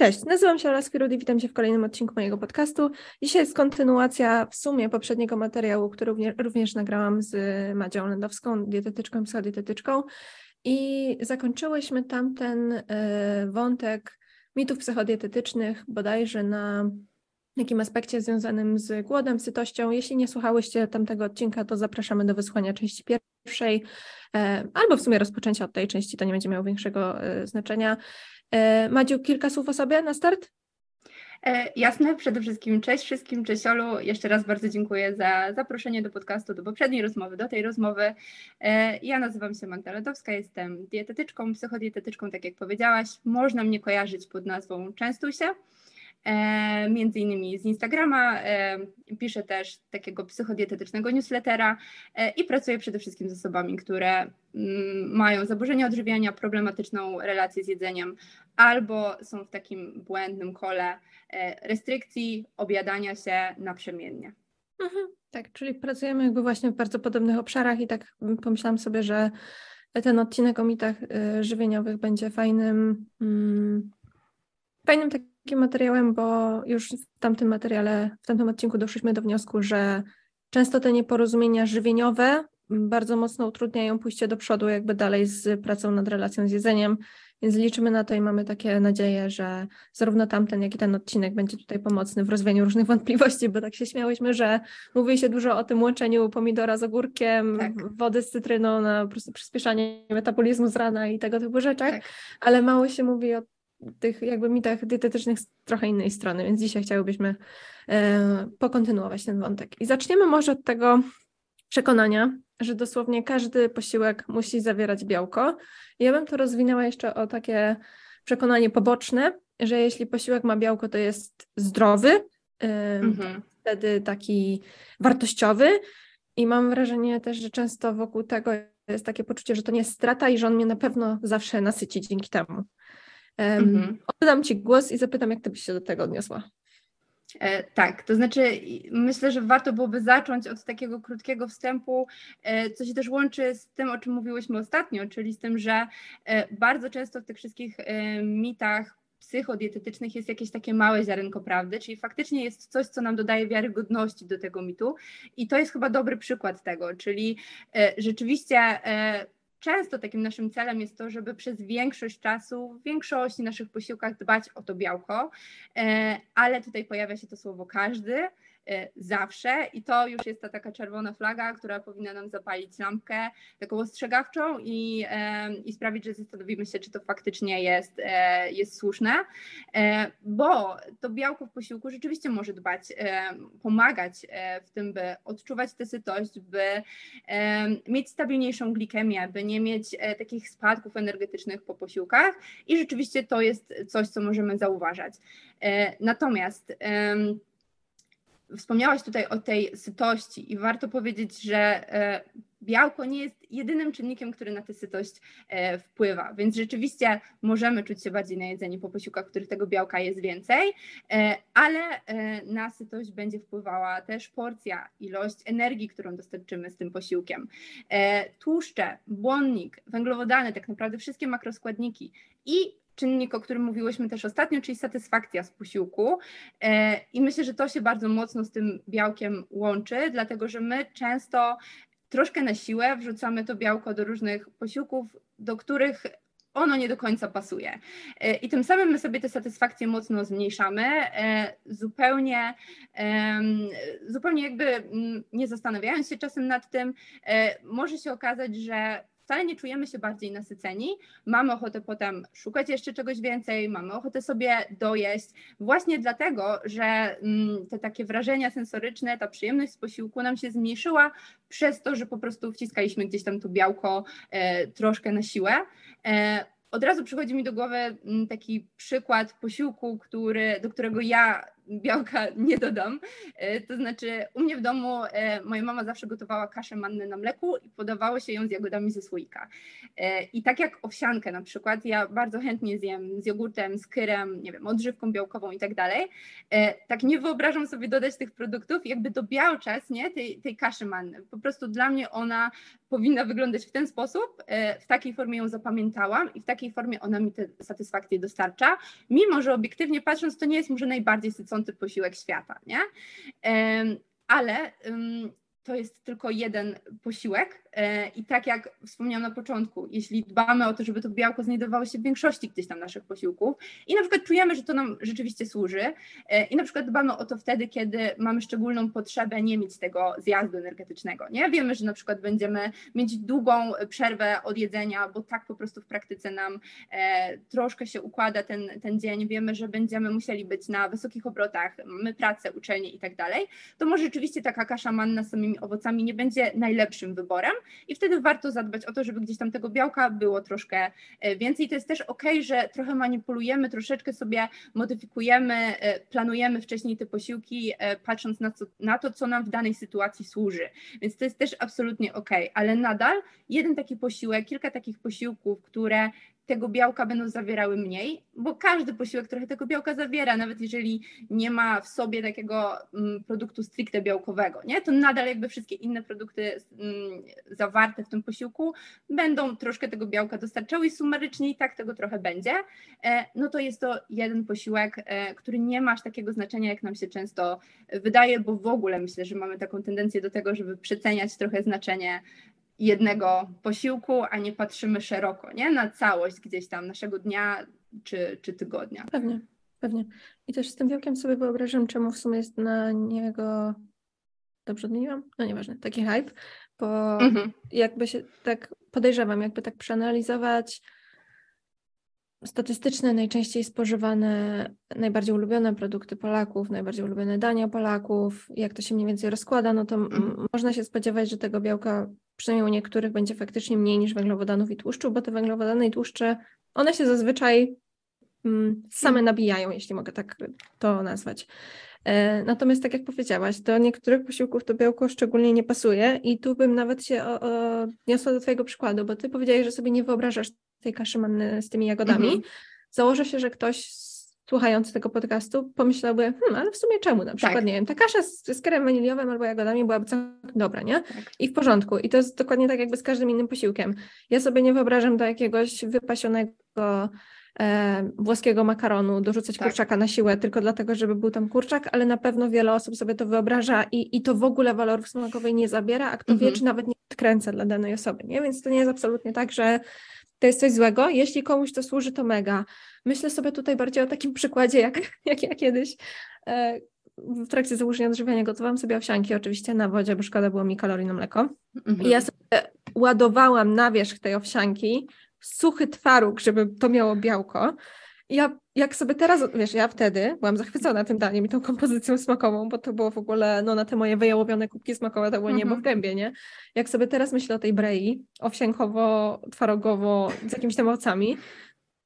Cześć, nazywam się Ola Skirud i witam Cię w kolejnym odcinku mojego podcastu. Dzisiaj jest kontynuacja w sumie poprzedniego materiału, który również, również nagrałam z Madzią Lędowską, dietetyczką, psychodietetyczką i zakończyłyśmy tamten y, wątek mitów psychodietetycznych bodajże na jakim aspekcie związanym z głodem, sytością. Jeśli nie słuchałyście tamtego odcinka, to zapraszamy do wysłuchania części pierwszej, e, albo w sumie rozpoczęcia od tej części, to nie będzie miało większego e, znaczenia. E, Madziu, kilka słów o sobie na start? E, jasne, przede wszystkim cześć wszystkim, cześć Olu. Jeszcze raz bardzo dziękuję za zaproszenie do podcastu, do poprzedniej rozmowy, do tej rozmowy. E, ja nazywam się Magda Ledowska, jestem dietetyczką, psychodietetyczką, tak jak powiedziałaś. Można mnie kojarzyć pod nazwą Częstuj się. E, między innymi z Instagrama, e, piszę też takiego psychodietetycznego newslettera e, i pracuję przede wszystkim z osobami, które mm, mają zaburzenia odżywiania, problematyczną relację z jedzeniem albo są w takim błędnym kole restrykcji, objadania się naprzemiennie. Mhm, tak, czyli pracujemy jakby właśnie w bardzo podobnych obszarach i tak pomyślałam sobie, że ten odcinek o mitach żywieniowych będzie fajnym, mm, fajnym takim takim materiałem, bo już w tamtym materiale, w tamtym odcinku doszliśmy do wniosku, że często te nieporozumienia żywieniowe bardzo mocno utrudniają pójście do przodu, jakby dalej z pracą nad relacją z jedzeniem. Więc liczymy na to i mamy takie nadzieje, że zarówno tamten, jak i ten odcinek będzie tutaj pomocny w rozwianiu różnych wątpliwości, bo tak się śmiałyśmy, że mówi się dużo o tym łączeniu pomidora z ogórkiem, tak. wody z cytryną na po prostu przyspieszanie metabolizmu z rana i tego typu rzeczach, tak. ale mało się mówi o tych jakby mitach dietetycznych z trochę innej strony, więc dzisiaj chciałybyśmy e, pokontynuować ten wątek. I zaczniemy może od tego przekonania, że dosłownie każdy posiłek musi zawierać białko. Ja bym to rozwinęła jeszcze o takie przekonanie poboczne, że jeśli posiłek ma białko, to jest zdrowy, mhm. wtedy taki wartościowy. I mam wrażenie też, że często wokół tego jest takie poczucie, że to nie jest strata i że on mnie na pewno zawsze nasyci dzięki temu. Mhm. Oddam Ci głos i zapytam, jak Ty byś się do tego odniosła. E, tak, to znaczy myślę, że warto byłoby zacząć od takiego krótkiego wstępu, e, co się też łączy z tym, o czym mówiłyśmy ostatnio, czyli z tym, że e, bardzo często w tych wszystkich mitach psychodietetycznych jest jakieś takie małe ziarenko prawdy, czyli faktycznie jest coś, co nam dodaje wiarygodności do tego mitu i to jest chyba dobry przykład tego, czyli rzeczywiście często takim naszym celem jest to, żeby przez większość czasu, w większości naszych posiłkach dbać o to białko, e, ale tutaj pojawia się to słowo każdy, zawsze. I to już jest ta taka czerwona flaga, która powinna nam zapalić lampkę taką ostrzegawczą i, i sprawić, że zastanowimy się, czy to faktycznie jest, e, jest słuszne, e, bo to białko w posiłku rzeczywiście może dbać, pomagać w tym, by odczuwać tę sytość, by mieć stabilniejszą glikemię, by nie mieć takich spadków energetycznych po posiłkach. I rzeczywiście to jest coś, co możemy zauważać. Natomiast Wspomniałaś tutaj o tej sytości i warto powiedzieć, że e, białko nie jest jedynym czynnikiem, który na tę sytość e, wpływa, więc rzeczywiście możemy czuć się bardziej najedzeni po posiłkach, w których tego białka jest więcej, e, ale na sytość będzie wpływała też porcja, ilość energii, którą dostarczymy z tym posiłkiem. Tłuszcze, błonnik, węglowodany, tak naprawdę wszystkie makroskładniki i czynnik, o którym mówiłyśmy też ostatnio, czyli satysfakcja z posiłku. E, I myślę, że to się bardzo mocno z tym białkiem łączy, dlatego że my często troszkę na siłę wrzucamy to białko do różnych posiłków, do których ono nie do końca pasuje. E, I tym samym my sobie tę satysfakcję mocno zmniejszamy, e, zupełnie, zupełnie jakby mm, nie zastanawiając się czasem nad tym, może się okazać, że wcale nie czujemy się bardziej nasyceni, mamy ochotę potem szukać jeszcze czegoś więcej, mamy ochotę sobie dojeść, właśnie dlatego, że mm, te takie wrażenia sensoryczne, ta przyjemność z posiłku nam się zmniejszyła przez to, że po prostu wciskaliśmy gdzieś tam to białko e, troszkę na siłę. E, od razu przychodzi mi do głowy mm, taki przykład posiłku, który, do którego ja białka nie dodam. E, to znaczy, u mnie w domu e, moja mama zawsze gotowała kaszę mannę na mleku i podawało się ją z jagodami ze słoika. E, I tak jak owsiankę na przykład, ja bardzo chętnie zjem z jogurtem, z kyrem, nie wiem, odżywką białkową i tak dalej. Tak nie wyobrażam sobie dodać tych produktów jakby do białczas, nie, tej, tej kaszy manny. Po prostu dla mnie ona powinna wyglądać w ten sposób, w takiej formie ją zapamiętałam i w takiej formie ona mi tę satysfakcję dostarcza, mimo że obiektywnie patrząc to nie jest może najbardziej sycący posiłek świata, nie? Ale to jest tylko jeden posiłek. E, I tak jak wspomniałam na początku, jeśli dbamy o to, żeby to białko znajdowało się w większości gdzieś tam naszych posiłków i na przykład czujemy, że to nam rzeczywiście służy e, i na przykład dbamy o to wtedy, kiedy mamy szczególną potrzebę nie mieć tego zjazdu energetycznego, nie? Wiemy, że na przykład będziemy mieć długą przerwę od jedzenia, bo tak po prostu w praktyce nam e, troszkę się układa ten, ten dzień, wiemy, że będziemy musieli być na wysokich obrotach, mamy pracę, uczelnię i tak dalej, to może rzeczywiście taka kasza manna z samymi owocami nie będzie najlepszym wyborem, i wtedy warto zadbać o to, żeby gdzieś tam tego białka było troszkę e, więcej. To jest też ok, że trochę manipulujemy, troszeczkę sobie modyfikujemy, e, planujemy wcześniej te posiłki, e, patrząc na, co, na to, co nam w danej sytuacji służy. Więc to jest też absolutnie ok, ale nadal jeden taki posiłek, kilka takich posiłków, które tego białka będą zawierały mniej, bo każdy posiłek trochę tego białka zawiera, nawet jeżeli nie ma w sobie takiego mm, produktu stricte białkowego, nie? to nadal jakby wszystkie inne produkty mm, zawarte w tym posiłku będą troszkę tego białka dostarczały i sumarycznie i tak tego trochę będzie, e, no to jest to jeden posiłek, e, który nie ma aż takiego znaczenia, jak nam się często wydaje, bo w ogóle myślę, że mamy taką tendencję do tego, żeby przeceniać trochę znaczenie jednego posiłku, a nie patrzymy szeroko, nie? Na całość gdzieś tam naszego dnia czy, czy tygodnia. Pewnie, pewnie. I też z tym białkiem sobie wyobrażam, czemu w sumie jest na niego, dobrze odmieniłam? No nieważne, taki hype, bo mhm. jakby się tak podejrzewam, jakby tak przeanalizować statystyczne, najczęściej spożywane, najbardziej ulubione produkty Polaków, najbardziej ulubione dania Polaków, jak to się mniej więcej rozkłada, no to mhm. można się spodziewać, że tego białka przynajmniej u niektórych będzie faktycznie mniej niż węglowodanów i tłuszczu, bo te węglowodany i tłuszcze, one się zazwyczaj mm, same nabijają, jeśli mogę tak to nazwać. E, natomiast tak jak powiedziałaś, do niektórych posiłków to białko szczególnie nie pasuje i tu bym nawet się odniosła do Twojego przykładu, bo Ty powiedziałeś, że sobie nie wyobrażasz tej kaszy manny z tymi jagodami. Mhm. Założę się, że ktoś słuchający tego podcastu pomyślałby, hmm, ale w sumie czemu na przykład, tak. nie wiem, ta kasza z, z kremem waniliowym albo jagodami byłaby całkiem dobra, nie? Tak. I w porządku. I to jest dokładnie tak jakby z każdym innym posiłkiem. Ja sobie nie wyobrażam do jakiegoś wypasionego e, włoskiego makaronu dorzucać tak. kurczaka na siłę tylko dlatego, żeby był tam kurczak, ale na pewno wiele osób sobie to wyobraża i, i to w ogóle walorów smakowych nie zabiera, a kto mhm. wie, czy nawet nie odkręca dla danej osoby, nie? Więc to nie jest absolutnie tak, że to jest coś złego. Jeśli komuś to służy, to mega. Myślę sobie tutaj bardziej o takim przykładzie, jak, jak ja kiedyś e, w trakcie założenia odżywiania gotowałam sobie owsianki, oczywiście na wodzie, bo szkoda było mi kalorii na mleko. Mhm. I ja sobie ładowałam na wierzch tej owsianki suchy twaróg, żeby to miało białko. I ja, jak sobie teraz, wiesz, ja wtedy byłam zachwycona tym daniem i tą kompozycją smakową, bo to było w ogóle, no na te moje wyjałowione kubki smakowe to było niebo w mhm. gębie, nie? Jak sobie teraz myślę o tej brei, owsiankowo-twarogowo z jakimiś tam owocami,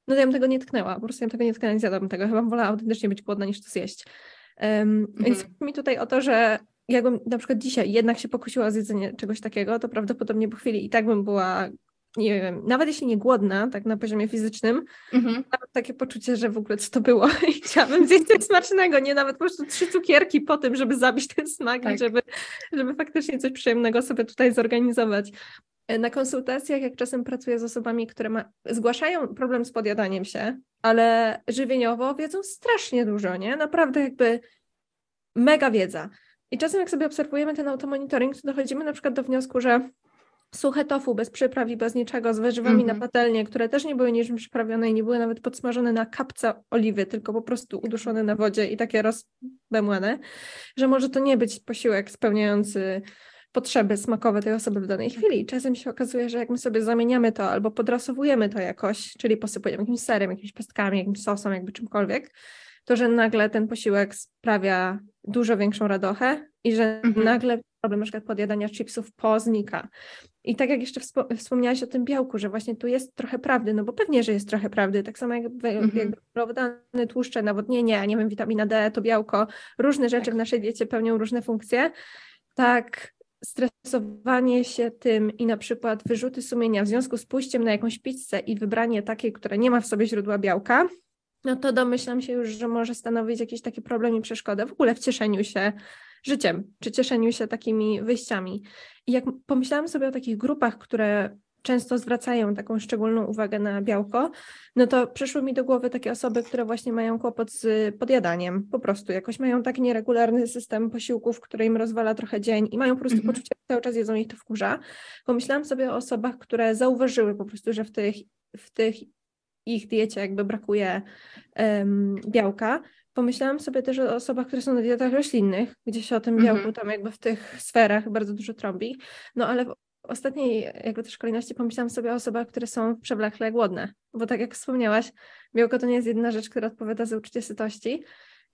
no to ja bym tego nie tknęła, po prostu ja bym tego nie tknęła, nie zjadłabym tego, chyba bym wolała autentycznie być głodna niż to zjeść. Um, mhm. Więc mi tutaj o to, że jakbym na przykład dzisiaj jednak się pokusiła o zjedzenie czegoś takiego, to prawdopodobnie po chwili i tak bym była nie wiem, nawet jeśli nie głodna, tak na poziomie fizycznym, mhm. mam takie poczucie, że w ogóle co to było i chciałabym zjeść coś smacznego, nie nawet po prostu trzy cukierki po tym, żeby zabić ten smak tak. i żeby, żeby faktycznie coś przyjemnego sobie tutaj zorganizować. E, na konsultacjach, jak czasem pracuję z osobami, które ma, zgłaszają problem z podjadaniem się, ale żywieniowo wiedzą strasznie dużo, nie? Naprawdę jakby mega wiedza. I czasem jak sobie obserwujemy ten automonitoring, to dochodzimy na przykład do wniosku, że suche tofu bez przypraw i bez niczego, z warzywami mm -hmm. na patelnię, które też nie były niczym przyprawione i nie były nawet podsmażone na kapce oliwy, tylko po prostu uduszone na wodzie i takie rozbemłane, że może to nie być posiłek spełniający potrzeby smakowe tej osoby w danej chwili. I czasem się okazuje, że jak my sobie zamieniamy to albo podrasowujemy to jakoś, czyli posypujemy jakimś serem, jakimiś pestkami, jakimś sosem, jakby czymkolwiek, to że nagle ten posiłek sprawia dużo większą radochę i że mhm. nagle problem na przykład podjadania chipsów poznika. I tak jak jeszcze wspomniałaś o tym białku, że właśnie tu jest trochę prawdy, no bo pewnie, że jest trochę prawdy, tak samo jak mhm. węglowodany, tłuszcze, nawodnienie, nie wiem, witamina D, to białko, różne rzeczy w naszej diecie pełnią różne funkcje, tak stresowanie się tym i na przykład wyrzuty sumienia w związku z pójściem na jakąś pizzę i wybranie takiej, która nie ma w sobie źródła białka, no to domyślam się już, że może stanowić jakiś taki problem i przeszkodę w ogóle w cieszeniu się życiem, czy cieszeniu się takimi wyjściami. I jak pomyślałam sobie o takich grupach, które często zwracają taką szczególną uwagę na białko, no to przyszły mi do głowy takie osoby, które właśnie mają kłopot z podjadaniem, po prostu jakoś mają tak nieregularny system posiłków, który im rozwala trochę dzień i mają po prostu mhm. poczucie, że cały czas jedzą ich to wkurza. Pomyślałam sobie o osobach, które zauważyły po prostu, że w tych, w tych ich diecie jakby brakuje um, białka. Pomyślałam sobie też o osobach, które są na dietach roślinnych, gdzie się o tym białku mm -hmm. tam jakby w tych sferach bardzo dużo trąbi. No ale ostatniej jakby też kolejności pomyślałam sobie o osobach, które są przewlekle głodne, bo tak jak wspomniałaś, białko to nie jest jedna rzecz, która odpowiada za uczucie sytości.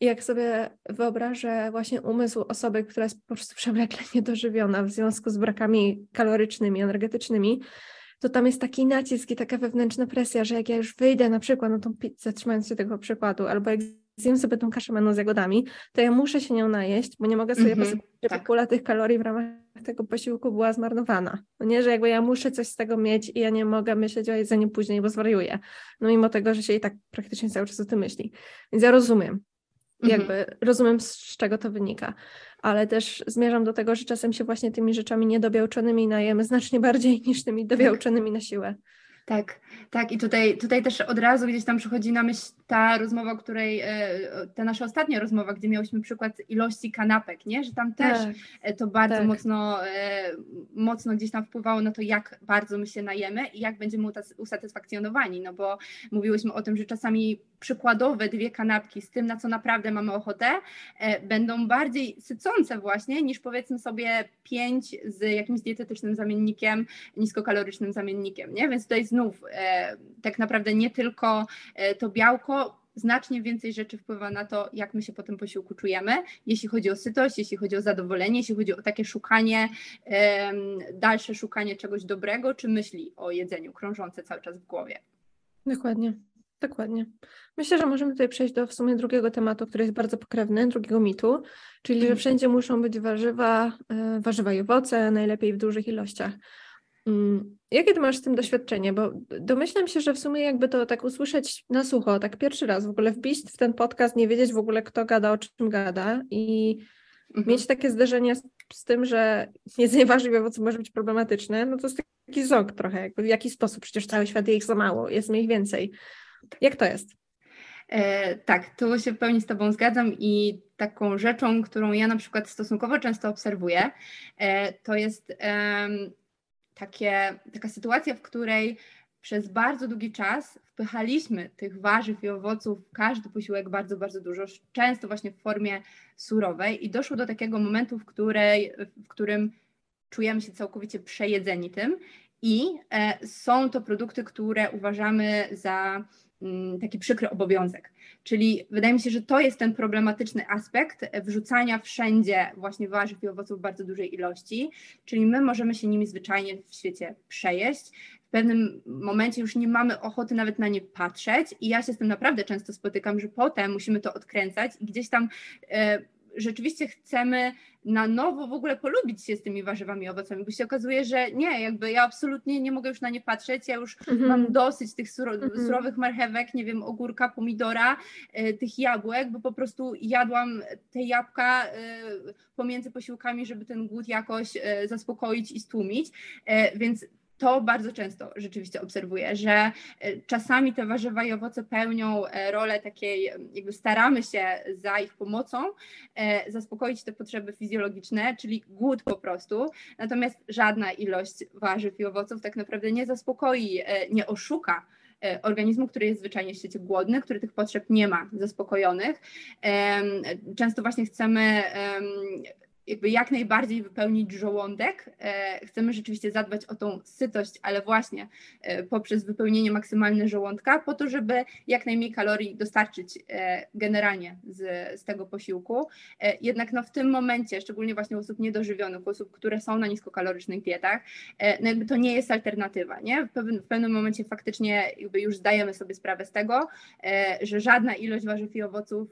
I jak sobie wyobrażę właśnie umysł osoby, która jest po prostu przewlekle niedożywiona w związku z brakami kalorycznymi, energetycznymi, to tam jest taki nacisk i taka wewnętrzna presja, że jak ja już wyjdę na przykład na tą pizzę, trzymając się tego przykładu, albo jak zjem sobie tą kaszę manną z jagodami, to ja muszę się nią najeść, bo nie mogę sobie mm -hmm, pozwolić, żeby tak. pula tych kalorii w ramach tego posiłku była zmarnowana. No nie, że jakby ja muszę coś z tego mieć i ja nie mogę myśleć o jedzeniu później, bo zwariuję. No mimo tego, że się i tak praktycznie cały czas o tym myśli. Więc ja rozumiem. Mhm. Jakby rozumiem, z czego to wynika ale też zmierzam do tego, że czasem się właśnie tymi rzeczami niedobiałczonymi najemy znacznie bardziej niż tymi dobiałczonymi na siłę. Tak, tak. I tutaj, tutaj też od razu gdzieś tam przychodzi na myśl ta rozmowa, której, e, ta nasza ostatnia rozmowa, gdzie miałyśmy przykład ilości kanapek, nie? Że tam też tak, e, to bardzo tak. mocno, e, mocno gdzieś tam wpływało na to, jak bardzo my się najemy i jak będziemy usatysfakcjonowani, no bo mówiłyśmy o tym, że czasami przykładowe dwie kanapki z tym, na co naprawdę mamy ochotę, będą bardziej sycące właśnie niż powiedzmy sobie pięć z jakimś dietetycznym zamiennikiem, niskokalorycznym zamiennikiem, nie? Więc tutaj znów tak naprawdę nie tylko to białko, znacznie więcej rzeczy wpływa na to, jak my się po tym posiłku czujemy, jeśli chodzi o sytość, jeśli chodzi o zadowolenie, jeśli chodzi o takie szukanie, dalsze szukanie czegoś dobrego, czy myśli o jedzeniu krążące cały czas w głowie. Dokładnie. Dokładnie. Myślę, że możemy tutaj przejść do w sumie drugiego tematu, który jest bardzo pokrewny, drugiego mitu, czyli że mhm. wszędzie muszą być warzywa, e, warzywa i owoce, najlepiej w dużych ilościach. Mm, jakie ty masz z tym doświadczenie? Bo domyślam się, że w sumie jakby to tak usłyszeć na sucho, tak pierwszy raz w ogóle wbić w ten podcast, nie wiedzieć w ogóle kto gada, o czym gada i mhm. mieć takie zderzenie z, z, tym, że warzyw i owoców może być problematyczne, no to jest taki ząg trochę, jakby w jaki sposób, przecież cały świat je ich za mało, jest ich więcej. Jak to jest? E, tak, tu się w pełni z Tobą zgadzam i taką rzeczą, którą ja na przykład stosunkowo często obserwuję, e, to jest takie, taka sytuacja, w której przez bardzo długi czas wpychaliśmy tych warzyw i owoców w każdy posiłek bardzo, bardzo dużo, często właśnie w formie surowej i doszło do takiego momentu, w, której, w którym czujemy się całkowicie przejedzeni tym i e, są to produkty, które uważamy za taki przykry obowiązek. Czyli wydaje mi się, że to jest ten problematyczny aspekt wrzucania wszędzie właśnie warzyw i owoców w bardzo dużej ilości, czyli my możemy się nimi zwyczajnie w świecie przejeść. W pewnym momencie już nie mamy ochoty nawet na nie patrzeć i ja się z tym naprawdę często spotykam, że potem musimy to odkręcać i gdzieś tam e, rzeczywiście chcemy na nowo w ogóle polubić się z tymi warzywami i owocami, bo się okazuje, że nie, jakby ja absolutnie nie mogę już na nie patrzeć, ja już mm -hmm. mam dosyć tych suro, mm -hmm. surowych marchewek, nie wiem, ogórka, pomidora, y, tych jabłek, bo po prostu jadłam te jabłka y, pomiędzy posiłkami, żeby ten głód jakoś y, zaspokoić i stłumić, więc to bardzo często rzeczywiście obserwuję, że e, czasami te warzywa i owoce pełnią e, rolę takiej, jakby staramy się za ich pomocą e, zaspokoić te potrzeby fizjologiczne, czyli głód po prostu, natomiast żadna ilość warzyw i owoców tak naprawdę nie zaspokoi, nie oszuka organizmu, który jest zwyczajnie w świecie głodny, który tych potrzeb nie ma zaspokojonych. Często właśnie chcemy jakby jak najbardziej wypełnić żołądek. E, chcemy rzeczywiście zadbać o tą sytość, ale właśnie e, poprzez wypełnienie maksymalne żołądka, po to, żeby jak najmniej kalorii dostarczyć e, generalnie z, z tego posiłku. Jednak no w tym momencie, szczególnie właśnie osób niedożywionych, osób, które są na niskokalorycznych dietach, no jakby to nie jest alternatywa, nie? W pewnym, w pewnym momencie faktycznie jakby już zdajemy sobie sprawę z tego, że żadna ilość warzyw i owoców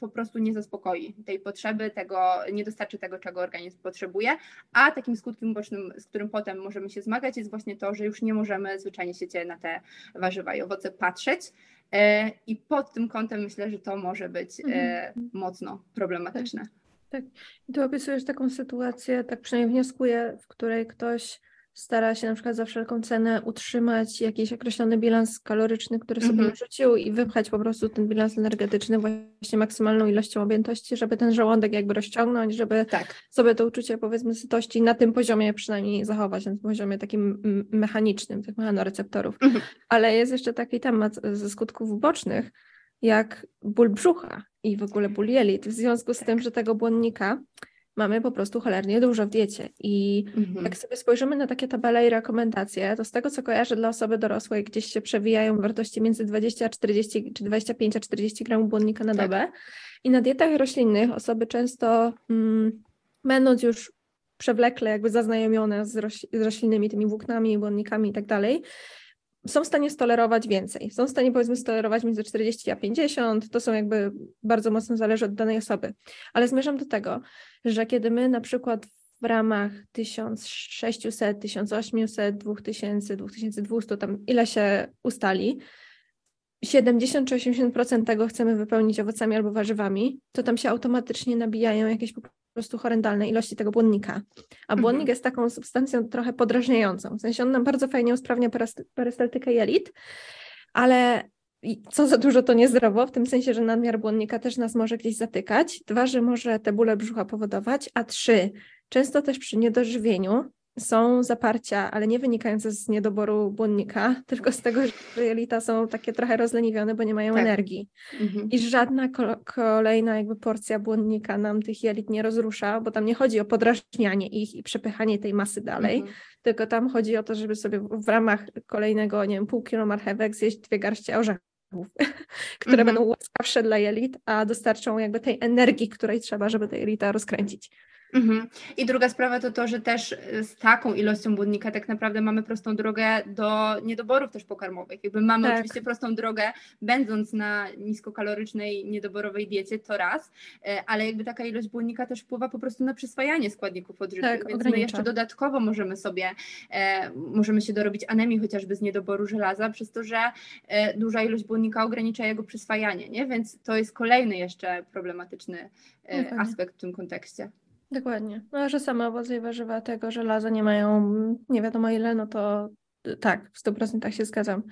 po prostu nie zaspokoi tej potrzeby, tego nie dostarczy tego, czego organizm potrzebuje, a takim skutkiem ubocznym, z którym potem możemy się zmagać, jest właśnie to, że już nie możemy zwyczajnie się na te warzywa i owoce patrzeć. E, I pod tym kątem myślę, że to może być e, mhm. mocno problematyczne. Tak. tak. I tu opisujesz taką sytuację, tak przynajmniej wnioskuję, w której ktoś stara się na przykład za wszelką cenę utrzymać jakiś określony bilans kaloryczny, który sobie rzucił i wypchać po prostu ten bilans energetyczny właśnie maksymalną ilością objętości, żeby ten żołądek jakby rozciągnąć, żeby tak. sobie to uczucie powiedzmy sytości na tym poziomie przynajmniej zachować, na tym poziomie takim mechanicznym, tych mechanoreceptorów. Mm Ale jest jeszcze taki temat ze skutków ubocznych, jak ból brzucha i w ogóle ból jelit, w związku z tak. tym, że tego błonnika mamy po prostu cholernie dużo w diecie. I mhm. jak sobie spojrzymy na takie tabele i rekomendacje, to z tego, co kojarzę dla osoby dorosłej, gdzieś się przewijają wartości między 20 a 40, czy 25 a 40 gramów błonnika na tak. dobę. I na dietach roślinnych osoby często, mm, będąc już przewlekle jakby zaznajomione z, roś, z roślinnymi tymi włóknami, błonnikami i tak dalej, są w stanie stolerować więcej. Są w stanie powiedzmy stolerować między 40 a 50, to są jakby bardzo mocno zależy od danej osoby. Ale zmierzam do tego, że kiedy my na przykład w ramach 1600, 1800, 2000, 2200, tam ile się ustali, 70 czy 80% tego chcemy wypełnić owocami albo warzywami, to tam się automatycznie nabijają jakieś po prostu horrendalne ilości tego błonnika. A błonnik mhm. jest taką substancją trochę podrażniającą. W sensie on nam bardzo fajnie usprawnia perystaltykę jelit, ale co za dużo to niezdrowo, w tym sensie, że nadmiar błonnika też nas może gdzieś zatykać. Dwa, że może te bóle brzucha powodować, a trzy, często też przy niedożywieniu są zaparcia, ale nie wynikające z niedoboru błonnika, tylko z tego, że jelita są takie trochę rozleniwione, bo nie mają tak. energii. Mhm. I żadna kolejna jakby porcja błonnika nam tych jelit nie rozrusza, bo tam nie chodzi o podrażnianie ich i przepychanie tej masy dalej, mhm. tylko tam chodzi o to, żeby sobie w ramach kolejnego, nie wiem, pół kilo marchewek zjeść dwie garście orzechów które mhm. będą łaskawsze dla jelit, a dostarczą jakby tej energii, której trzeba, żeby te jelita rozkręcić. Mhm. I druga sprawa to to, że też y, z taką ilością błonnika tak naprawdę mamy prostą drogę do niedoborów też pokarmowych. Jakby mamy tak. oczywiście prostą drogę, będąc na niskokalorycznej, niedoborowej diecie, to raz, e, ale jakby taka ilość błonnika też wpływa po prostu na przyswajanie składników odżywczych, tak, więc my jeszcze dodatkowo możemy sobie, e, możemy się dorobić anemii chociażby z niedoboru żelaza, przez to, że e, duża ilość błonnika ogranicza jego przyswajanie, nie? więc to jest kolejny jeszcze problematyczny e, aspekt w tym kontekście. Dokładnie. No, a że same owoce i warzywa tego żelaza nie mają nie wiadomo ile, no to y, tak, w 100% się zgadzam.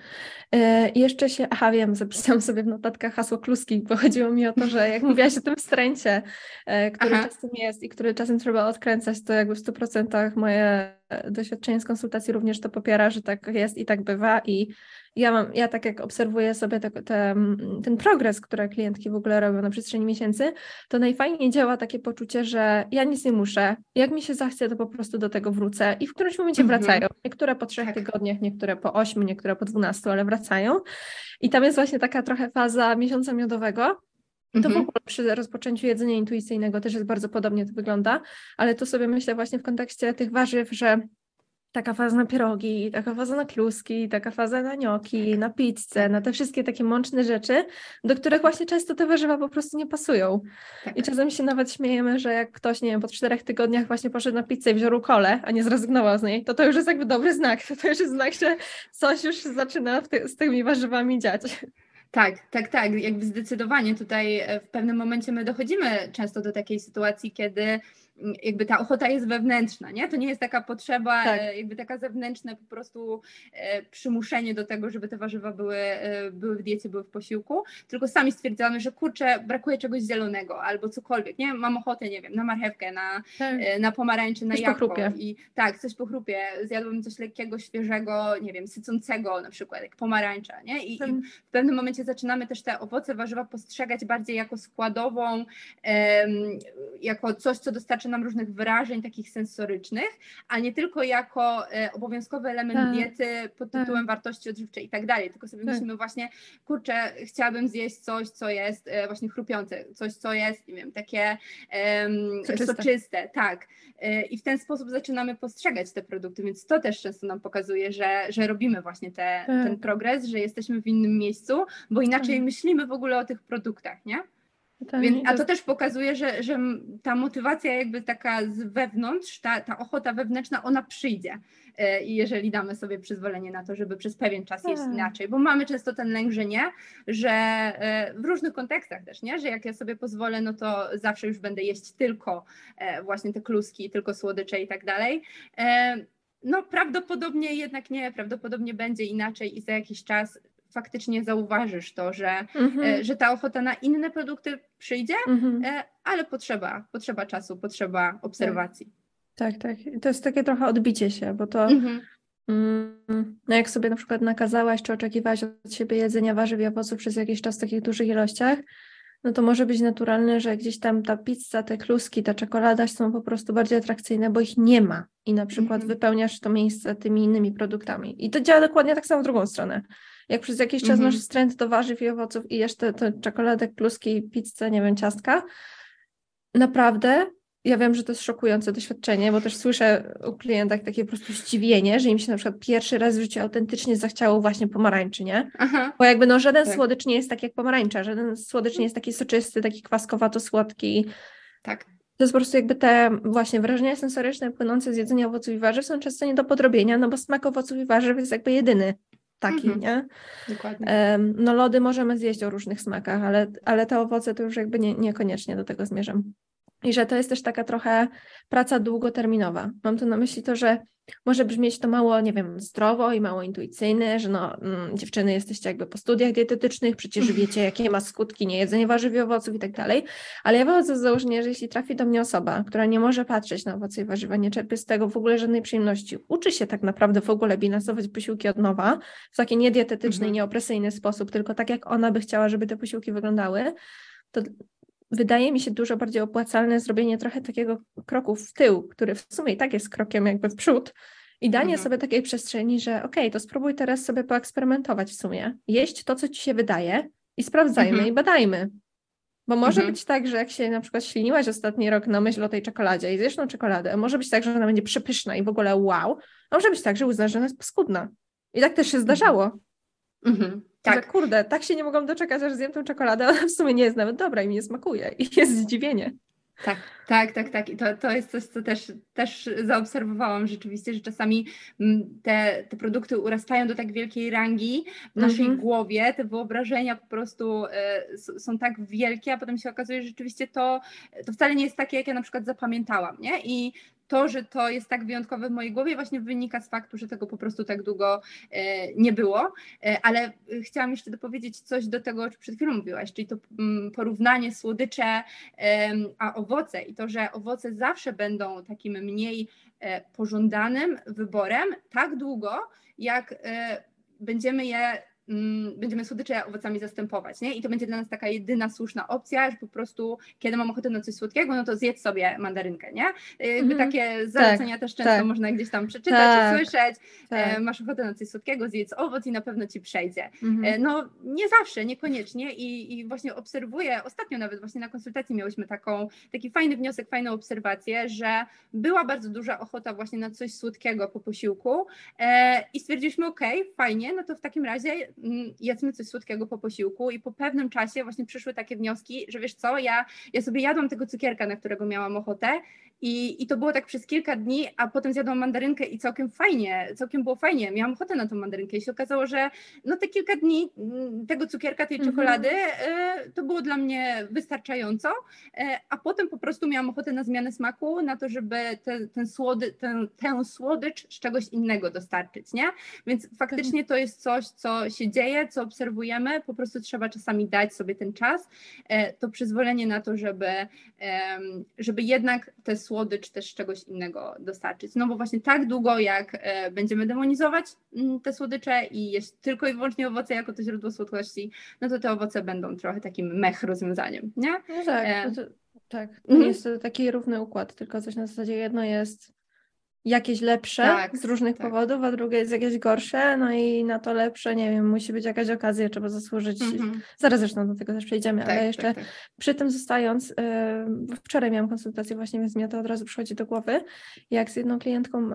Yy, jeszcze się, aha wiem, zapisałam sobie w notatkach hasło kluski, bo chodziło mi o to, że jak mówiłaś o tym wstręcie, yy, który aha. czasem jest i który czasem trzeba odkręcać, to jakby w 100% moje doświadczenie z konsultacji również to popiera, że tak jest i tak bywa i ja mam, ja tak jak obserwuję sobie te, te, ten progres, który klientki w ogóle robią na przestrzeni miesięcy, to najfajniej działa takie poczucie, że ja nic nie muszę, jak mi się zachce, to po prostu do tego wrócę i w którymś momencie mhm. wracają. Niektóre po trzech tak. tygodniach, niektóre po ośmiu, niektóre po dwunastu, ale wracają. I tam jest właśnie taka trochę faza miesiąca miodowego, to w mhm. ogóle przy rozpoczęciu jedzenia intuicyjnego też jest bardzo podobnie to wygląda, ale tu sobie myślę właśnie w kontekście tych warzyw, że taka faza na pierogi, taka faza na kluski, taka faza na nioki, na pizzę, na te wszystkie takie mączne rzeczy, do których właśnie często te warzywa po prostu nie pasują. Tak. I czasem się nawet śmiejemy, że jak ktoś, nie wiem, po czterech tygodniach właśnie poszedł na pizzę i wziął kole, a nie zrezygnował z niej, to to już jest jakby dobry znak. To, to już jest znak, że coś już zaczyna ty z tymi warzywami dziać. Tak, tak, tak. Jakby zdecydowanie tutaj e, w pewnym momencie my dochodzimy często do takiej sytuacji, kiedy jakby ta ochota jest wewnętrzna, nie? To nie jest taka potrzeba, tak. E, jakby taka zewnętrzne po prostu e, przymuszenie do tego, żeby te warzywa były, e, były w diecie, były w posiłku, tylko sami stwierdzamy, że kurczę, brakuje czegoś zielonego albo cokolwiek, nie? Mam ochotę, nie wiem, na marchewkę, na, tak. na pomarańcze, na coś jabłko. I tak, coś pochrupie, zjadłbym coś lekkiego, świeżego, nie wiem, sycącego na przykład, jak pomarańcza, nie? I, i w pewnym momencie zaczynamy też te owoce, warzywa postrzegać bardziej jako składową, jako coś, co dostarcza nam różnych wrażeń takich sensorycznych, a nie tylko jako e, obowiązkowy element tak. diety pod tak. tytułem tak. wartości odżywczej i tak dalej, tylko sobie tak. myślimy właśnie, kurczę, chciałabym zjeść coś, co jest e, właśnie chrupiące, coś, co jest, nie wiem, takie um, soczyste. soczyste, tak. E, I w ten sposób zaczynamy postrzegać te produkty, więc to też często nam pokazuje, że, że robimy właśnie te, tak. ten progres, że jesteśmy w innym miejscu, bo inaczej tak. myślimy w ogóle o tych produktach, nie? Więc, a to też pokazuje, że, że ta motywacja jakby taka z wewnątrz, ta, ta ochota wewnętrzna, ona przyjdzie, e, jeżeli damy sobie przyzwolenie na to, żeby przez pewien czas jeść tak. inaczej, bo mamy często ten lęk, że nie, że e, w różnych kontekstach też, nie, że jak ja sobie pozwolę, no to zawsze już będę jeść tylko e, właśnie te kluski, tylko słodycze i tak dalej. No prawdopodobnie jednak nie, prawdopodobnie będzie inaczej i za jakiś czas faktycznie zauważysz to, że, mhm. E, że ta ochota na inne produkty przyjdzie, mhm. E, ale potrzeba, potrzeba czasu, potrzeba obserwacji. Tak, tak. tak. To jest takie trochę odbicie się, bo to mhm. mm, no jak sobie na przykład nakazałaś czy oczekiwałaś od siebie jedzenia warzyw i owoców przez jakiś czas w takich dużych ilościach, no to może być naturalne, że gdzieś tam ta pizza, te kluski, ta czekolada są po prostu bardziej atrakcyjne, bo ich nie ma i na przykład mhm. wypełniasz to miejsce tymi innymi produktami. I to działa dokładnie tak samo w drugą stronę. Jak przez jakiś czas masz stręt mhm. do warzyw i owoców i jesz te, te czekoladę, kluski, pizzę, nie wiem, ciastka, naprawdę ja wiem, że to jest szokujące doświadczenie, bo też słyszę u klientach takie po prostu zdziwienie, że im się na przykład pierwszy raz w życiu autentycznie zachciało właśnie pomarańczy, nie? Aha. Bo jakby no żaden tak. słodycz nie jest tak jak pomarańcza, żaden słodycz nie jest taki soczysty, taki kwaskowato-słodki. Tak. To jest po prostu jakby te właśnie wrażenia sensoryczne płynące z jedzenia owoców i warzyw są często nie do podrobienia, no bo smak owoców i warzyw jest jakby jedyny taki, mhm. nie? Dokładnie. No lody możemy zjeść o różnych smakach, ale, ale te owoce to już jakby nie, niekoniecznie do tego zmierzam. I że to jest też taka trochę praca długoterminowa. Mam tu na myśli to, że może brzmieć to mało, nie wiem, zdrowo i mało intuicyjne, że no, mm, dziewczyny jesteście jakby po studiach dietetycznych, przecież wiecie, jakie ma skutki niejedzenie warzyw i owoców i tak dalej, ale ja wychodzę z założenia, że jeśli trafi do mnie osoba, która nie może patrzeć na owoce i warzywa, nie czerpie z tego w ogóle żadnej przyjemności, uczy się tak naprawdę w ogóle bilansować posiłki od nowa, w taki niedietetyczny mhm. i nieopresyjny sposób, tylko tak jak ona by chciała, żeby te posiłki wyglądały, to wydaje mi się dużo bardziej opłacalne zrobienie trochę takiego kroku w tył, który w sumie i tak jest krokiem jakby w przód, i danie mhm. sobie takiej przestrzeni, że okej, okay, to spróbuj teraz sobie poeksperymentować w sumie, jeść to, co ci się wydaje i sprawdzajmy mhm. i badajmy. Bo może mhm. być tak, że jak się na przykład śliniłaś ostatni rok na myśl o tej czekoladzie i zjesz tą czekoladę, może być tak, że ona będzie przepyszna i w ogóle wow, a może być tak, że uznasz, że ona jest paskudna. I tak też się zdarzało. Mhm. Tak. Że kurde, tak się nie mogłam doczekać, aż zjem tą czekoladę, ona w sumie nie jest nawet dobra i mi nie smakuje. I jest zdziwienie. Tak, tak, tak, tak. I to, to jest coś, co też, też zaobserwowałam rzeczywiście, że czasami mm, te, te produkty urastają do tak wielkiej rangi w naszej mm -hmm. głowie, te wyobrażenia po prostu y, są tak wielkie, a potem się okazuje, że rzeczywiście to, to wcale nie jest takie, jak ja na przykład zapamiętałam, nie? I to, że to jest tak wyjątkowe w mojej głowie, właśnie wynika z faktu, że tego po prostu tak długo e, nie było. E, ale chciałam jeszcze dopowiedzieć coś do tego, o czym przed chwilą mówiłaś, czyli to mm, porównanie słodycze a owoce i to, że owoce zawsze będą takim mniej e, pożądanym wyborem tak długo, jak będziemy je będziemy słodycze owocami zastępować, nie? I to będzie dla nas taka jedyna słuszna opcja, że po prostu, kiedy mam ochotę na coś słodkiego, no to zjedz sobie mandarynkę, nie? Jakby mm-hmm. takie zalecenia tak, też często tak. można gdzieś tam przeczytać tak, słyszeć. Tak. E, masz ochotę na coś słodkiego, zjedz owoc i na pewno ci przejdzie. Mm-hmm. E, no nie zawsze, niekoniecznie i, i właśnie obserwuję, ostatnio nawet właśnie na konsultacji miałyśmy taką, taki fajny wniosek, fajną obserwację, że była bardzo duża ochota właśnie na coś słodkiego po posiłku e, i stwierdziliśmy, ok, fajnie, no to w takim razie Mm, jedzmy coś słodkiego po posiłku i po pewnym czasie właśnie przyszły takie wnioski, że wiesz co, ja, ja sobie jadłam tego cukierka, na którego miałam ochotę i, I to było tak przez kilka dni, a potem zjadłam mandarynkę i całkiem fajnie, całkiem było fajnie. Miałam ochotę na tą mandarynkę i się okazało, że no te kilka dni mm, tego cukierka, tej mhm. czekolady y, to było dla mnie wystarczająco, y, a potem po prostu miałam ochotę na zmianę smaku, na to, żeby te, ten słody, ten, tę słodycz z czegoś innego dostarczyć, nie? Więc faktycznie to jest coś, co się dzieje, co obserwujemy, po prostu trzeba czasami dać sobie ten czas, y, to przyzwolenie na to, żeby, żeby jednak te słodycz też czegoś innego dostarczyć. No bo właśnie tak długo, jak e, będziemy demonizować mm, te słodycze i jeść tylko i wyłącznie owoce jako to źródło słodkości, no to te owoce będą trochę takim mech rozwiązaniem, nie? No tak, e... to, tak. To mm. jest taki równy układ, tylko coś na zasadzie jedno jest jakieś lepsze tak, z różnych tak. powodów, a drugie jest jakieś gorsze, no i na to lepsze, nie wiem, musi być jakaś okazja, trzeba zasłużyć. Mm-hmm. Zaraz zresztą do tego też przejdziemy, tak, ale jeszcze tak, tak. przy tym zostając, wczoraj miałam konsultację właśnie, więc mnie to od razu przychodzi do głowy, jak z jedną klientką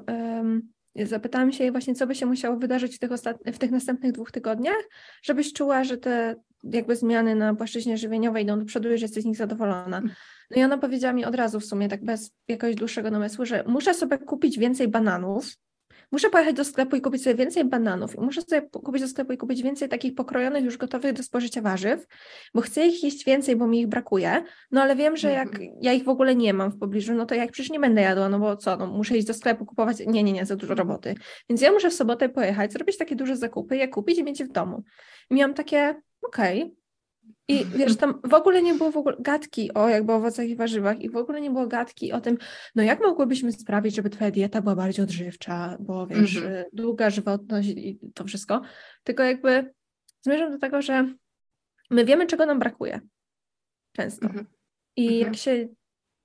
zapytałam się jej właśnie, co by się musiało wydarzyć w tych, w tych następnych dwóch tygodniach, żebyś czuła, że te jakby zmiany na płaszczyźnie żywieniowej idą do przodu i że jesteś z nich zadowolona. Mm. No i ona powiedziała mi od razu w sumie, tak bez jakiegoś dłuższego namysłu, że muszę sobie kupić więcej bananów, muszę pojechać do sklepu i kupić sobie więcej bananów i muszę sobie kupić do sklepu i kupić więcej takich pokrojonych, już gotowych do spożycia warzyw, bo chcę ich jeść więcej, bo mi ich brakuje, no ale wiem, że jak mhm. ja ich w ogóle nie mam w pobliżu, no to jak przecież nie będę jadła, no bo co, no muszę iść do sklepu kupować, nie, nie, nie, za dużo roboty. Więc ja muszę w sobotę pojechać, zrobić takie duże zakupy, je kupić i mieć je w domu. I miałam takie, okej, okay, i wiesz, tam w ogóle nie było w ogóle gadki o jakby owocach i warzywach i w ogóle nie było gadki o tym, no jak mogłybyśmy sprawić, żeby twoja dieta była bardziej odżywcza, bo wiesz, mm -hmm. długa żywotność i to wszystko, tylko jakby zmierzam do tego, że my wiemy, czego nam brakuje często. Mm -hmm. I mm -hmm. jak się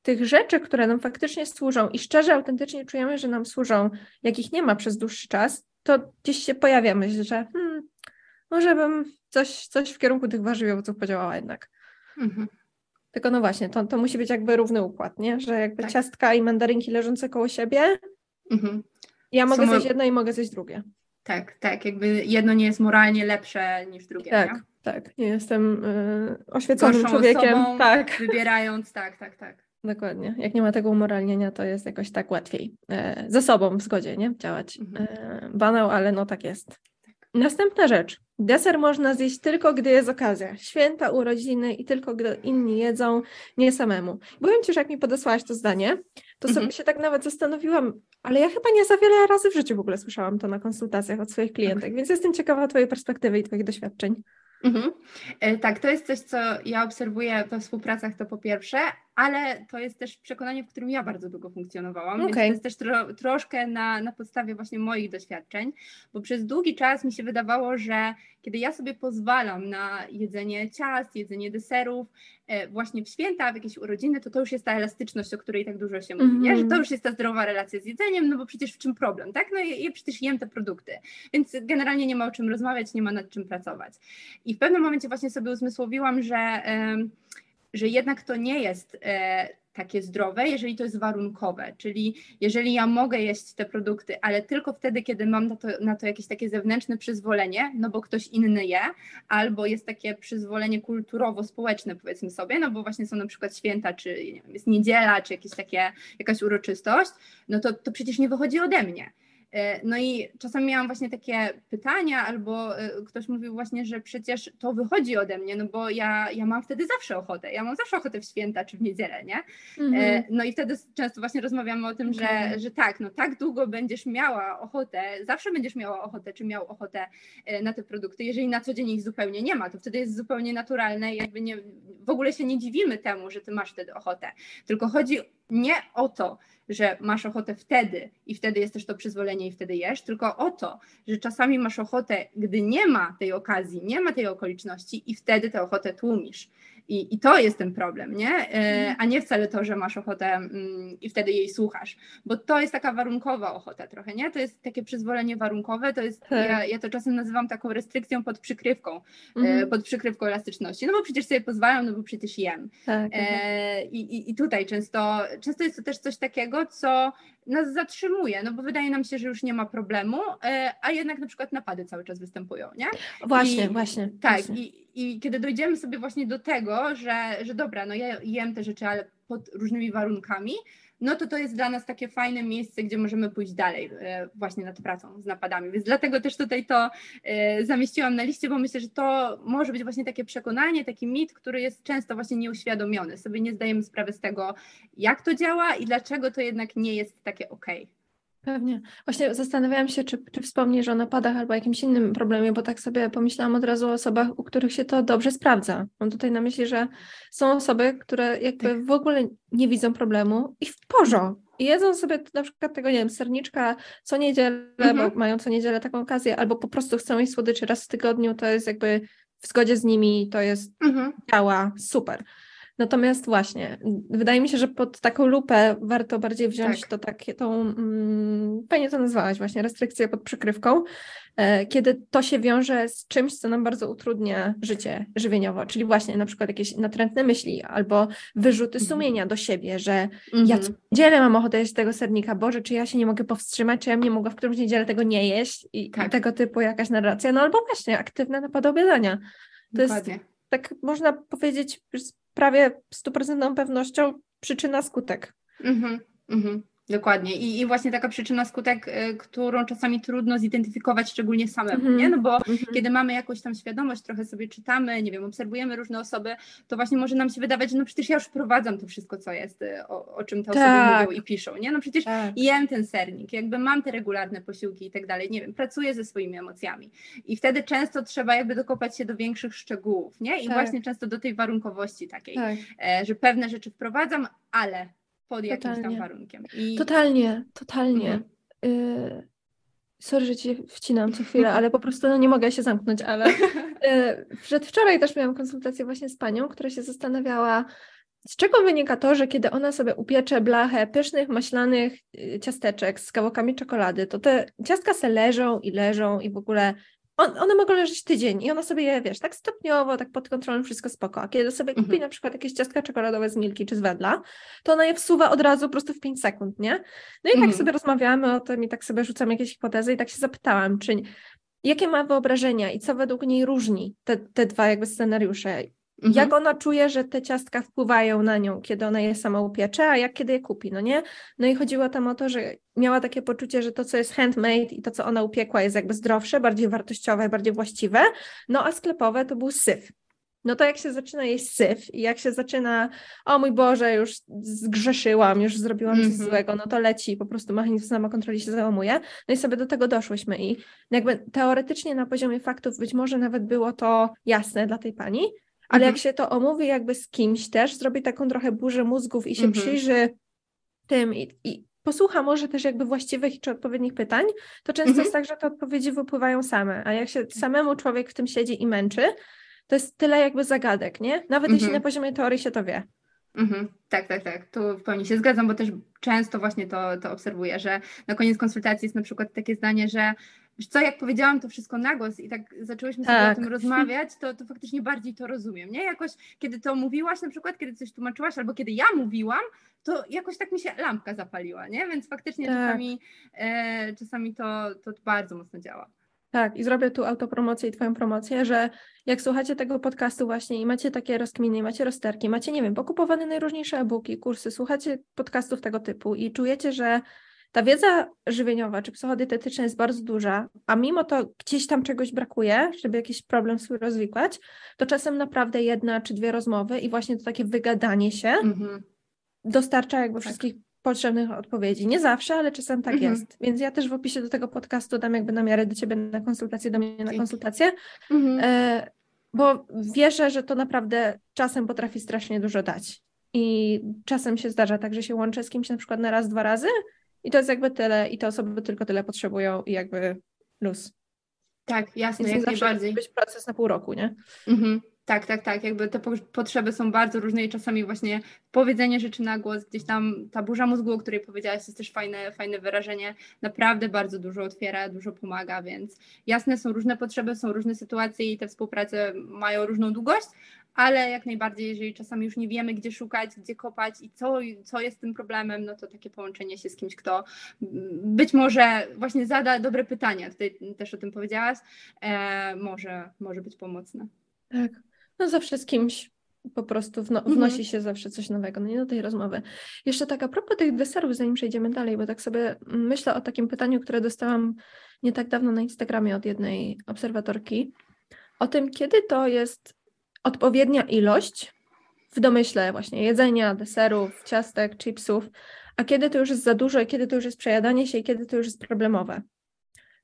tych rzeczy, które nam faktycznie służą i szczerze, autentycznie czujemy, że nam służą, jakich nie ma przez dłuższy czas, to gdzieś się pojawia myśl, że hmm, może bym coś, coś w kierunku tych warzyw i owoców podziałała jednak. Mhm. Tylko no właśnie, to, to musi być jakby równy układ, nie? Że jakby tak. ciastka i mandarynki leżące koło siebie, mhm. ja mogę Są... zjeść jedno i mogę zjeść drugie. Tak, tak, jakby jedno nie jest moralnie lepsze niż drugie, Tak, nie? tak, nie jestem y, oświeconym Gorszą człowiekiem. Osobą, tak. Wybierając, tak, tak, tak. Dokładnie. Jak nie ma tego umoralnienia, to jest jakoś tak łatwiej e, ze sobą w zgodzie, nie? Działać. Mhm. E, banał, ale no tak jest. Następna rzecz. Deser można zjeść tylko, gdy jest okazja. Święta, urodziny i tylko gdy inni jedzą, nie samemu. Powiem Ci, że jak mi podesłałaś to zdanie, to sobie się tak nawet zastanowiłam, ale ja chyba nie za wiele razy w życiu w ogóle słyszałam to na konsultacjach od swoich klientek, okay. więc jestem ciekawa Twojej perspektywy i Twoich doświadczeń. Mhm. E, tak, to jest coś, co ja obserwuję we współpracach, to po pierwsze, ale to jest też przekonanie, w którym ja bardzo długo funkcjonowałam, okay. więc to jest też tro, troszkę na, na podstawie właśnie moich doświadczeń, bo przez długi czas mi się wydawało, że kiedy ja sobie pozwalam na jedzenie ciast, jedzenie deserów, e, właśnie w święta, w jakieś urodziny, to to już jest ta elastyczność, o której tak dużo się mówi, mm -hmm. nie? że to mhm. już jest ta zdrowa relacja z jedzeniem, no bo przecież w czym problem, tak? No ja, ja przecież jem te produkty, więc generalnie nie ma o czym rozmawiać, nie ma nad czym pracować. I w pewnym momencie właśnie sobie uzmysłowiłam, że... Yy, że jednak to nie jest e, takie zdrowe, jeżeli to jest warunkowe, czyli jeżeli ja mogę jeść te produkty, ale tylko wtedy, kiedy mam na to, na to jakieś takie zewnętrzne przyzwolenie, no bo ktoś inny je, albo jest takie przyzwolenie kulturowo-społeczne, powiedzmy sobie, no bo właśnie są na przykład święta, czy nie wiem, jest niedziela, czy jakieś takie, jakaś uroczystość, no to, to przecież nie wychodzi ode mnie. E, no i czasami miałam właśnie takie pytania, albo e, ktoś mówił właśnie, że przecież to wychodzi ode mnie, no bo ja, ja mam wtedy zawsze ochotę, ja mam zawsze ochotę w święta czy w niedzielę, nie? Mm-hmm. No i wtedy często właśnie rozmawiamy o tym, okay. że, że tak, no tak długo będziesz miała ochotę, zawsze będziesz miała ochotę, czy miał ochotę na te produkty, jeżeli na co dzień ich zupełnie nie ma, to wtedy jest zupełnie naturalne i jakby nie, w ogóle się nie dziwimy temu, że ty masz wtedy ochotę, tylko chodzi nie o to, że masz ochotę wtedy i wtedy jest też to przyzwolenie i wtedy jesz, tylko o to, że czasami masz ochotę, gdy nie ma tej okazji, nie ma tej okoliczności i wtedy tę ochotę tłumisz. I, I to jest ten problem, nie? E, mhm. A nie wcale to, że masz ochotę mm, i wtedy jej słuchasz, bo to jest taka warunkowa ochota trochę, nie? To jest takie przyzwolenie warunkowe, to jest, tak. ja, ja to czasem nazywam taką restrykcją pod przykrywką, e, mhm. pod przykrywką elastyczności, no bo przecież sobie pozwalam, no bo przecież jem. Tak, e, i, i, I tutaj często, często jest to też coś takiego, co nas zatrzymuje, no bo wydaje nam się, że już nie ma problemu, e, a jednak na przykład napady cały czas występują, nie? Właśnie, I, właśnie. Tak, właśnie. I, i kiedy dojdziemy sobie właśnie do tego, że, że dobra, no ja jem te rzeczy, ale pod różnymi warunkami, no to to jest dla nas takie fajne miejsce, gdzie możemy pójść dalej e, właśnie nad pracą z napadami. Więc dlatego też tutaj to e, zamieściłam na liście, bo myślę, że to może być właśnie takie przekonanie, taki mit, który jest często właśnie nieuświadomiony. Sobie nie zdajemy sprawy z tego, jak to działa i dlaczego to jednak nie jest takie ok. Pewnie. Właśnie zastanawiałam się, czy, czy wspomnisz o napadach albo jakimś innym problemie, bo tak sobie pomyślałam od razu o osobach, u których się to dobrze sprawdza. Mam tutaj na myśli, że są osoby, które jakby tak. w ogóle nie widzą problemu i w porządku. I jedzą sobie na przykład tego, nie wiem, serniczka co niedzielę, mhm. bo mają co niedzielę taką okazję, albo po prostu chcą jeść słodyczy raz w tygodniu, to jest jakby w zgodzie z nimi, to jest, mhm. działa super. Natomiast właśnie, wydaje mi się, że pod taką lupę warto bardziej wziąć tak. to takie, tą, mm, fajnie to nazwałaś właśnie, restrykcję pod przykrywką, e, kiedy to się wiąże z czymś, co nam bardzo utrudnia życie żywieniowo, czyli właśnie na przykład jakieś natrętne myśli albo wyrzuty mhm. sumienia do siebie, że mhm. ja co niedzielę mam ochotę jeść tego sernika, Boże, czy ja się nie mogę powstrzymać, czy ja nie mogę w którąś niedzielę tego nie jeść i, tak. tego typu jakaś narracja, no albo właśnie aktywne napady obiadania. To Dokładnie. jest, tak można powiedzieć, prawie stuprocentową pewnością przyczyna skutek. Mhm, mhm. Dokładnie. I, I, właśnie taka przyczyna skutek, y, którą czasami trudno zidentyfikować, szczególnie samemu, mm -hmm. nie? No bo mm -hmm. kiedy mamy jakąś tam świadomość, trochę sobie czytamy, nie wiem, obserwujemy różne osoby, to właśnie może nam się wydawać, że no przecież ja już wprowadzam to wszystko, co jest, y, o, o czym te tak. osoby mówią i piszą, nie? No przecież tak. jem ten sernik, jakby mam te regularne posiłki i tak dalej, nie wiem, pracuję ze swoimi emocjami. I wtedy często trzeba jakby dokopać się do większych szczegółów, nie? I tak. właśnie często do tej warunkowości takiej, tak. e, że pewne rzeczy wprowadzam, ale pod jakimś totalnie. tam warunkiem. I... Totalnie, totalnie. Mhm. Y sorry, że ci wcinam co chwilę, ale po prostu no, nie mogę się zamknąć, ale y przedwczoraj też miałam konsultację właśnie z panią, która się zastanawiała, z czego wynika to, że kiedy ona sobie upiecze blachę pysznych, maślanych y, ciasteczek z kawałkami czekolady, to te ciastka se leżą i leżą i w ogóle on, one mogą leżeć tydzień i ona sobie je, wiesz, tak stopniowo, tak pod kontrolą, wszystko spoko. A kiedy sobie kupi mhm. na przykład jakieś ciastka czekoladowe z Milki czy z Wedla, to ona je wsuwa od razu po prostu w 5 sekund, nie? No i tak mhm. tak sobie rozmawiamy o tym i tak sobie rzucam jakieś hipotezy i tak się zapytałam, czy jakie ma wyobrażenia i co według niej różni te, te dwa jakby scenariusze. Mhm. Jak ona czuje, że te ciastka wpływają na nią, kiedy ona je sama upiecze, a jak kiedy je kupi, no nie? No i chodziło tam o to, że miała takie poczucie, że to, co jest handmade i to, co ona upiekła, jest jakby zdrowsze, bardziej wartościowe, bardziej właściwe, no a sklepowe to był syf. No to jak się zaczyna jeść syf i jak się zaczyna, o mój Boże, już zgrzeszyłam, już zrobiłam mm -hmm. coś mhm. złego, no to leci, po prostu mechanizm samokontroli się załamuje. No i sobie do tego doszłyśmy i jakby teoretycznie na poziomie faktów być może nawet było to jasne dla tej pani, ale mhm. jak się to omówi jakby z kimś też, zrobi taką trochę burzę mózgów i się mhm. przyjrzy tym i, i posłucha może też jakby właściwych czy odpowiednich pytań, to często mhm. jest tak, że te odpowiedzi wypływają same, a jak się samemu człowiek w tym siedzi i męczy, to jest tyle jakby zagadek, nie? Nawet jeśli na poziomie teorii się to wie. Mhm. Tak, tak, tak. Tu w pełni się zgadzam, bo też często właśnie to, to obserwuję, że na koniec konsultacji jest na przykład takie zdanie, że Wiesz co, jak powiedziałam to wszystko na głos i tak zaczęłyśmy tak. sobie o tym rozmawiać, to, to faktycznie bardziej to rozumiem, nie? Jakoś, kiedy to mówiłaś na przykład, kiedy coś tłumaczyłaś, albo kiedy ja mówiłam, to jakoś tak mi się lampka zapaliła, nie? Więc faktycznie tak. czasami, e, czasami to, to bardzo mocno działa. Tak, i zrobię tu autopromocję i Twoją promocję, że jak słuchacie tego podcastu właśnie i macie takie rozkminy, macie rozterki, macie, nie wiem, pokupowane najróżniejsze e-booki, kursy, słuchacie podcastów tego typu i czujecie, że ta wiedza żywieniowa czy psychodietetyczna jest bardzo duża, a mimo to gdzieś tam czegoś brakuje, żeby jakiś problem swój rozwikłać, to czasem naprawdę jedna czy dwie rozmowy i właśnie to takie wygadanie się mm-hmm. dostarcza jakby tak. wszystkich potrzebnych odpowiedzi. Nie zawsze, ale czasem tak mm-hmm. jest. Więc ja też w opisie do tego podcastu dam jakby namiary do Ciebie na konsultację, do mnie na konsultację, mm-hmm. e, bo wierzę, że to naprawdę czasem potrafi strasznie dużo dać. I czasem się zdarza tak, że się łączę z kimś na przykład na raz, dwa razy, i to jest jakby tyle i te osoby tylko tyle potrzebują i jakby luz. Tak, jasne, Więc jak najbardziej. być proces na pół roku, nie? Mhm. Tak, tak, tak. Jakby te potrzeby są bardzo różne i czasami właśnie powiedzenie rzeczy na głos, gdzieś tam ta burza mózgu, o której powiedziałaś, jest też fajne, fajne wyrażenie, naprawdę bardzo dużo otwiera, dużo pomaga, więc jasne, są różne potrzeby, są różne sytuacje i te współprace mają różną długość, ale jak najbardziej, jeżeli czasami już nie wiemy, gdzie szukać, gdzie kopać i co, co jest tym problemem, no to takie połączenie się z kimś, kto być może właśnie zada dobre pytania, tutaj też o tym powiedziałaś, e, może, może być pomocne. Tak, no zawsze z kimś po prostu wno, mhm. wnosi się zawsze coś nowego, no nie do tej rozmowy. Jeszcze tak a propos tych deserów, zanim przejdziemy dalej, bo tak sobie myślę o takim pytaniu, które dostałam nie tak dawno na Instagramie od jednej obserwatorki, o tym, kiedy to jest odpowiednia ilość w domyśle właśnie jedzenia, deserów, ciastek, chipsów, a kiedy to już jest za dużo, i kiedy to już jest przejadanie się, i kiedy to już jest problemowe.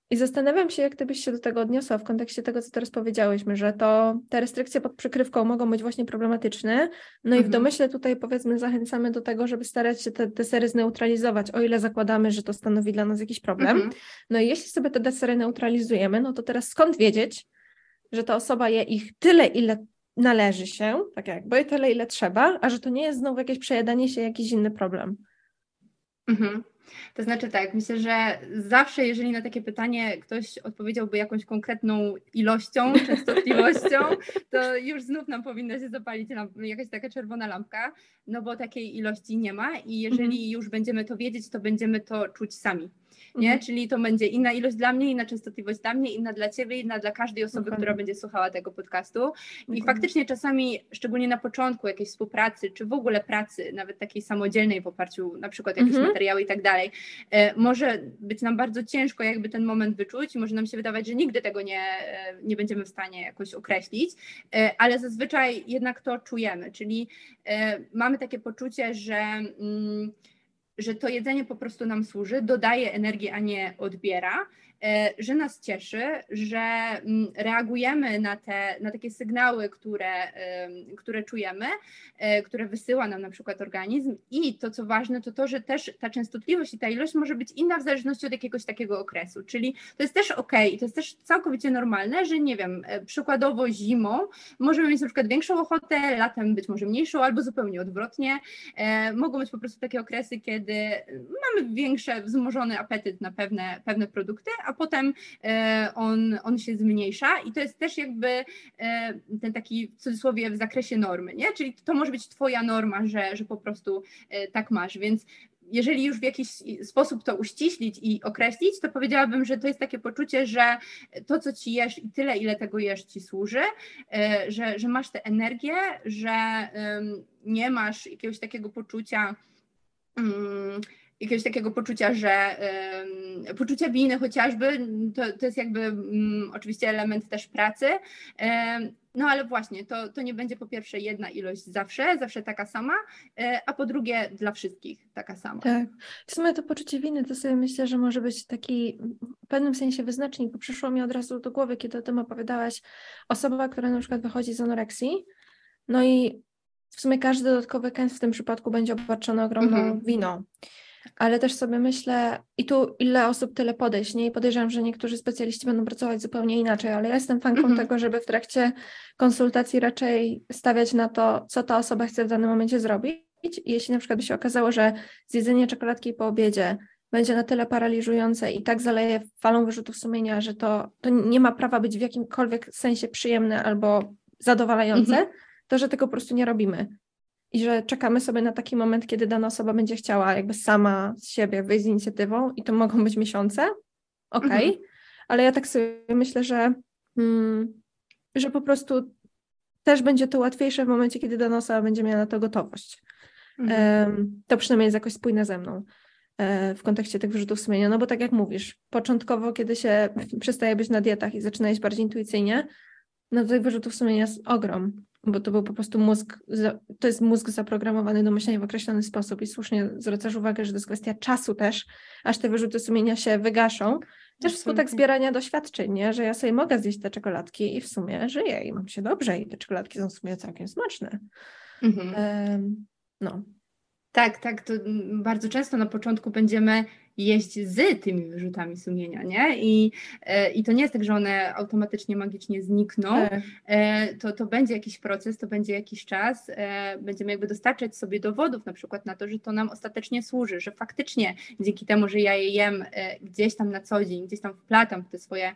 I zastanawiam się, jak ty byś się do tego odniosła w kontekście tego, co teraz powiedziałyśmy, że to te restrykcje pod przykrywką mogą być właśnie problematyczne. No i w mhm. domyśle tutaj powiedzmy zachęcamy do tego, żeby starać się te desery zneutralizować, o ile zakładamy, że to stanowi dla nas jakiś problem. Mhm. No i jeśli sobie te desery neutralizujemy, no to teraz skąd wiedzieć, że ta osoba je ich tyle, ile należy się, tak jakby, tyle, ile trzeba, a że to nie jest znowu jakieś przejadanie się, jakiś inny problem. Mhm. To znaczy tak, myślę, że zawsze, jeżeli na takie pytanie ktoś odpowiedziałby jakąś konkretną ilością, częstotliwością, to już znów nam powinna się zapalić jakaś taka czerwona lampka, no bo takiej ilości nie ma i jeżeli mhm. już będziemy to wiedzieć, to będziemy to czuć sami nie? Mhm. Czyli to będzie inna ilość dla mnie, inna częstotliwość dla mnie, inna dla ciebie, inna dla każdej osoby, która będzie słuchała tego podcastu. I faktycznie czasami, szczególnie na początku jakiejś współpracy, czy w ogóle pracy, nawet takiej samodzielnej w oparciu na przykład jakieś mhm. materiały i tak dalej, e, może być nam bardzo ciężko jakby ten moment wyczuć i może nam się wydawać, że nigdy tego nie, e, nie będziemy w stanie jakoś określić, e, ale zazwyczaj jednak to czujemy, czyli mamy takie poczucie, że mm, że to jedzenie po prostu nam służy, dodaje energii, a nie odbiera. E, że nas cieszy, że mm, reagujemy na te na takie sygnały, które, które czujemy, e, które wysyła nam na przykład organizm i to, co ważne, to to, że też ta częstotliwość i ta ilość może być inna w zależności od jakiegoś takiego okresu, czyli to jest też ok, to jest też całkowicie normalne, że nie wiem, e, przykładowo zimą możemy mieć na przykład większą ochotę, latem być może mniejszą albo zupełnie odwrotnie. Mogą być po prostu takie okresy, kiedy mamy większy, wzmożony apetyt na pewne, pewne produkty, a potem e, on, on się zmniejsza i to jest też jakby e, ten taki w cudzysłowie w zakresie normy, nie? Czyli to może być twoja norma, że, że po prostu e, tak masz, więc jeżeli już w jakiś sposób to uściślić i określić, to powiedziałabym, że to jest takie poczucie, że to, co ci jesz i tyle, ile tego jesz, ci służy, że, że masz tę energię, że nie masz jakiegoś takiego poczucia, mm, jakiegoś takiego poczucia, że um, poczucia winy chociażby, to, to jest jakby um, oczywiście element też pracy. Um, no ale właśnie, to, to nie będzie po pierwsze jedna ilość zawsze, zawsze taka sama, e, a po drugie dla wszystkich taka sama. Tak. W sumie to poczucie winy to sobie myślę, że może być taki w pewnym sensie wyznacznik, bo przyszło mi od razu do głowy, kiedy o tym opowiadałaś, osoba, która na przykład wychodzi z anoreksji, no i w sumie każdy dodatkowy kęs w tym przypadku będzie obarczony ogromną mhm. winą ale też sobie myślę, i tu ile osób, tyle podejść, nie? I podejrzewam, że niektórzy specjaliści będą pracować zupełnie inaczej, ale ja jestem fanką mm -hmm. tego, żeby w trakcie konsultacji raczej stawiać na to, co ta osoba chce w danym momencie zrobić. Jeśli na przykład by się okazało, że zjedzenie czekoladki po obiedzie będzie na tyle paraliżujące i tak zaleje falą wyrzutów sumienia, że to, to nie ma prawa być w jakimkolwiek sensie przyjemne albo zadowalające, mm -hmm. to że tego po prostu nie robimy i że czekamy sobie na taki moment, kiedy dana osoba będzie chciała jakby sama z siebie wyjść z inicjatywą i to mogą być miesiące, okej, okay. mhm. ale ja tak sobie myślę, że, mm, że po prostu też będzie to łatwiejsze w momencie, kiedy dana osoba będzie miała na to gotowość. Mhm. Um, to przynajmniej jest jakoś spójne ze mną e, w kontekście tych wyrzutów sumienia, no bo tak jak mówisz, początkowo, kiedy się przestaje być na dietach i zaczyna iść bardziej intuicyjnie, no to tych wyrzutów sumienia jest ogrom bo to był po prostu mózg, to jest mózg zaprogramowany do myślenia w określony sposób i słusznie zwracasz uwagę, że to jest kwestia czasu też, aż te wyrzuty sumienia się wygaszą. Też wskutek zbierania doświadczeń, nie? że ja sobie mogę zjeść te czekoladki i w sumie żyję i mam się dobrze i te czekoladki są w sumie całkiem smaczne. Mhm. Um, no. Tak, tak, to bardzo często na początku będziemy jeść z tymi wyrzutami sumienia, nie? I, e, i to nie jest tak, że one automatycznie, magicznie znikną. Tak. E, to, to będzie jakiś proces, to będzie jakiś czas. E, będziemy jakby dostarczać sobie dowodów na przykład na to, że to nam ostatecznie służy, że faktycznie dzięki temu, że ja je jem gdzieś tam na co dzień, gdzieś tam wplatam w te swoje,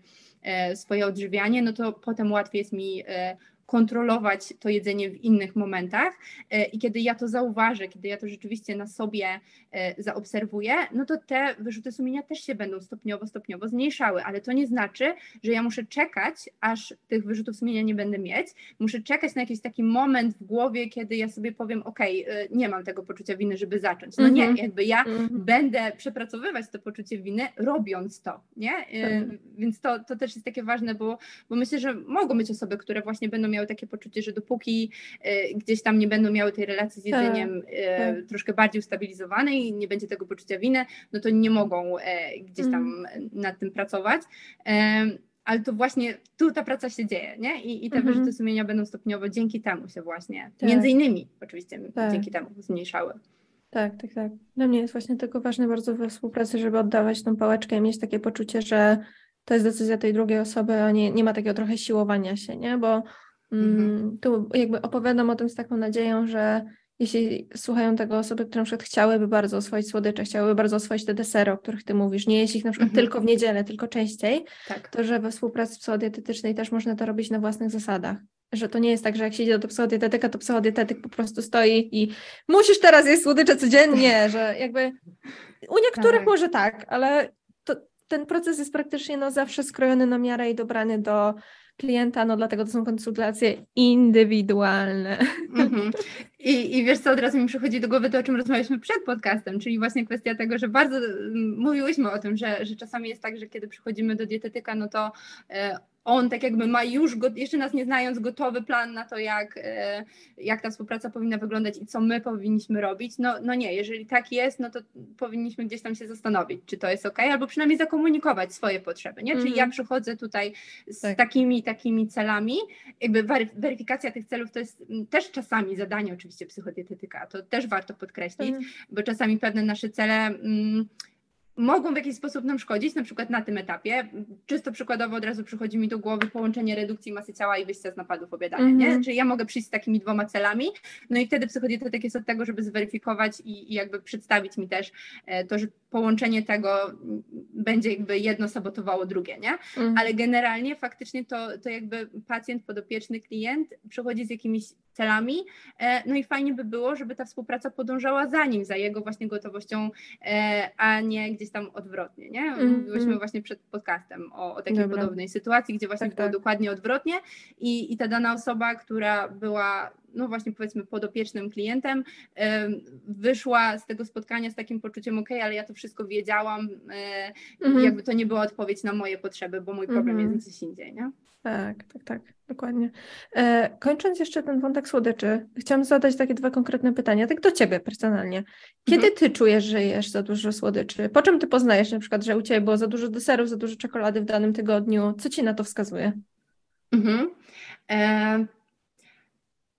swoje odżywianie, no to potem łatwiej jest mi kontrolować to jedzenie w innych momentach. E, I kiedy ja to zauważę, kiedy ja to rzeczywiście na sobie e, zaobserwuję, no to te wyrzuty sumienia też się będą stopniowo, stopniowo zmniejszały, ale to nie znaczy, że ja muszę czekać, aż tych wyrzutów sumienia nie będę mieć. Muszę czekać na jakiś taki moment w głowie, kiedy ja sobie powiem, ok, nie mam tego poczucia winy, żeby zacząć. No nie, mhm. jakby ja -hmm. będę przepracowywać to poczucie winy, robiąc to, nie? E, tak. Więc to, to też jest takie ważne, bo, bo myślę, że mogą być osoby, które właśnie będą miały miały takie poczucie, że dopóki e, gdzieś tam nie będą miały tej relacji z tak, jedzeniem e, tak. troszkę bardziej ustabilizowanej i nie będzie tego poczucia winy, no to nie mogą gdzieś tam mm. nad tym pracować ale to właśnie tu ta praca się dzieje, nie? I, i te mhm. wyrzuty sumienia będą stopniowo dzięki temu się właśnie, tak. między innymi oczywiście tak. dzięki temu zmniejszały. Tak, tak, tak. Dla mnie jest właśnie tylko ważne bardzo we współpracy, żeby oddawać tą pałeczkę i mieć takie poczucie, że to jest decyzja tej drugiej osoby, a nie, nie ma takiego trochę siłowania się, nie? Bo mhm. tu jakby opowiadam o tym z taką nadzieją, że jeśli słuchają tego osoby, które na przykład chciałyby bardzo oswoić słodycze, chciałyby bardzo oswoić te desery, o których ty mówisz, nie jeść ich na przykład mhm. tylko w niedzielę, tylko częściej, tak. to że we współpracy psychodietetycznej też można to robić na własnych zasadach. Że to nie jest tak, że jak się idzie do psychodietetyka, to psychodietetyk po prostu stoi i musisz teraz jeść słodycze codziennie, że jakby u niektórych tak. może tak, ale to, ten proces jest praktycznie no, zawsze skrojony na miarę i dobrany do klienta, no dlatego to są konsultacje indywidualne. Mm-hmm. I, I wiesz co, od razu mi przychodzi do głowy to, o czym rozmawialiśmy przed podcastem, czyli właśnie kwestia tego, że bardzo mm, mówiłyśmy o tym, że, że czasami jest tak, że kiedy przychodzimy do dietetyka, no to e, on tak jakby ma już, go, jeszcze nas nie znając, gotowy plan na to, jak, e, jak ta współpraca powinna wyglądać i co my powinniśmy robić. No, no nie, jeżeli tak jest, no to powinniśmy gdzieś tam się zastanowić, czy to jest ok, albo przynajmniej zakomunikować swoje potrzeby, nie? Czyli mm -hmm. ja mhm. przychodzę tutaj z tak. takimi, takimi celami, jakby weryfikacja tych celów to jest też czasami zadanie oczywiście psychodietetyka, to też warto podkreślić, mm. bo czasami pewne nasze cele... Mm, mogą w jakiś sposób nam szkodzić, na przykład na tym etapie. Czysto przykładowo od razu przychodzi mi do głowy połączenie redukcji masy ciała i wyjścia z napadów obiadania, mm -hmm. nie? Mhm. Czyli ja mogę przyjść z takimi dwoma celami, no i wtedy psychodietetyk jest od tego, żeby zweryfikować i, i jakby przedstawić mi też e, to, że połączenie tego będzie jakby jedno sabotowało drugie, nie? Mm. Ale generalnie faktycznie to, to jakby pacjent, podopieczny klient przychodzi z jakimiś celami, e, no i fajnie by było, żeby ta współpraca podążała za nim, za jego właśnie gotowością, e, a nie gdzieś tam odwrotnie, nie? Mówiłyśmy mm. właśnie przed podcastem o, o takiej Dobra. podobnej sytuacji, gdzie właśnie tak, było tak. dokładnie odwrotnie i, i ta dana osoba, która była no właśnie powiedzmy podopiecznym klientem, wyszła z tego spotkania z takim poczuciem, ok, ale ja to wszystko wiedziałam, e, mhm. jakby to nie była odpowiedź na moje potrzeby, bo mój problem mhm. jest gdzieś indziej, nie? Tak, tak, tak, dokładnie. E, kończąc jeszcze ten wątek słodyczy, chciałam zadać takie dwa konkretne pytania, tak do Ciebie personalnie. Kiedy mhm. Ty czujesz, że jesz za dużo słodyczy? Po czym Ty poznajesz na przykład, że u Ciebie było za dużo deserów, za dużo czekolady w danym tygodniu? Co Ci na to wskazuje? Mhm. E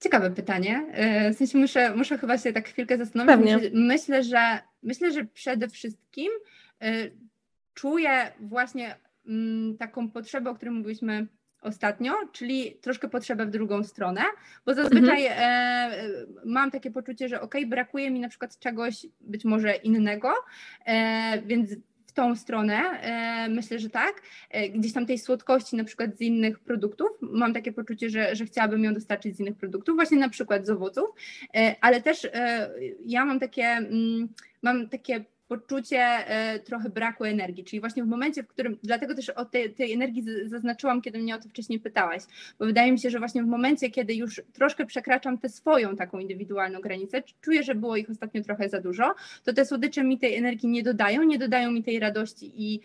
Ciekawe pytanie. E, w sensie muszę, muszę chyba się tak chwilkę zastanowić. Pewnie. Myślę, że myślę, że przede wszystkim e, czuję właśnie mm, taką potrzebę, o której mówiliśmy ostatnio, czyli troszkę potrzebę w drugą stronę, bo zazwyczaj mhm. e, mam takie poczucie, że ok, brakuje mi na przykład czegoś być może innego, e, więc tą stronę. E, myślę, że tak. E, gdzieś tam tej słodkości na przykład z innych produktów. Mam takie poczucie, że, że chciałabym ją dostarczyć z innych produktów, właśnie na przykład z owoców, e, ale też ja mam takie, mm, mam takie poczucie e, trochę braku energii, czyli właśnie w momencie, w którym, dlatego też o tej, tej energii zaznaczyłam, kiedy mnie o to wcześniej pytałaś, bo wydaje mi się, że właśnie w momencie, kiedy już troszkę przekraczam tę swoją taką indywidualną granicę, czuję, że było ich ostatnio trochę za dużo, to te słodycze mi tej energii nie dodają, nie dodają mi tej radości i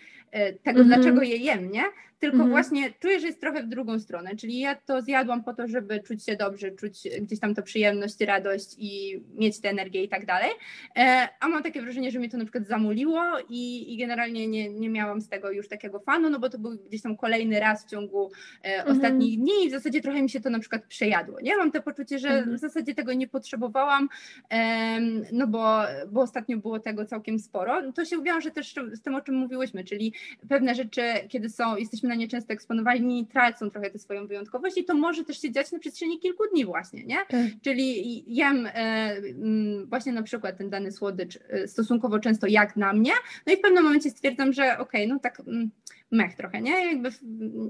tego, mm -hmm. dlaczego je jem, nie? tylko mhm. właśnie czuję, że jest trochę w drugą stronę, czyli ja to zjadłam po to, żeby czuć się dobrze, czuć gdzieś tam to przyjemność, radość i mieć tę energię i tak dalej, e, a mam takie wrażenie, że mnie to na przykład zamuliło i, i generalnie nie, nie miałam z tego już takiego fanu, no bo to był gdzieś tam kolejny raz w ciągu e, mhm. ostatnich dni i w zasadzie trochę mi się to na przykład przejadło, nie? Mam to poczucie, że mhm. w zasadzie tego nie potrzebowałam, no bo, bo ostatnio było tego całkiem sporo. To się wiąże też z tym, o czym mówiłyśmy, czyli pewne rzeczy, kiedy są, jesteśmy na nieczęsto eksponowani, tracą trochę tę swoją wyjątkowość i to może też się dziać na przestrzeni kilku dni właśnie, nie? Tak. Czyli jem e, mm, właśnie na przykład ten dany słodycz e, stosunkowo często jak na mnie, no i w pewnym momencie stwierdzam, że okej, okay, no tak mm, mech trochę, nie? Jakby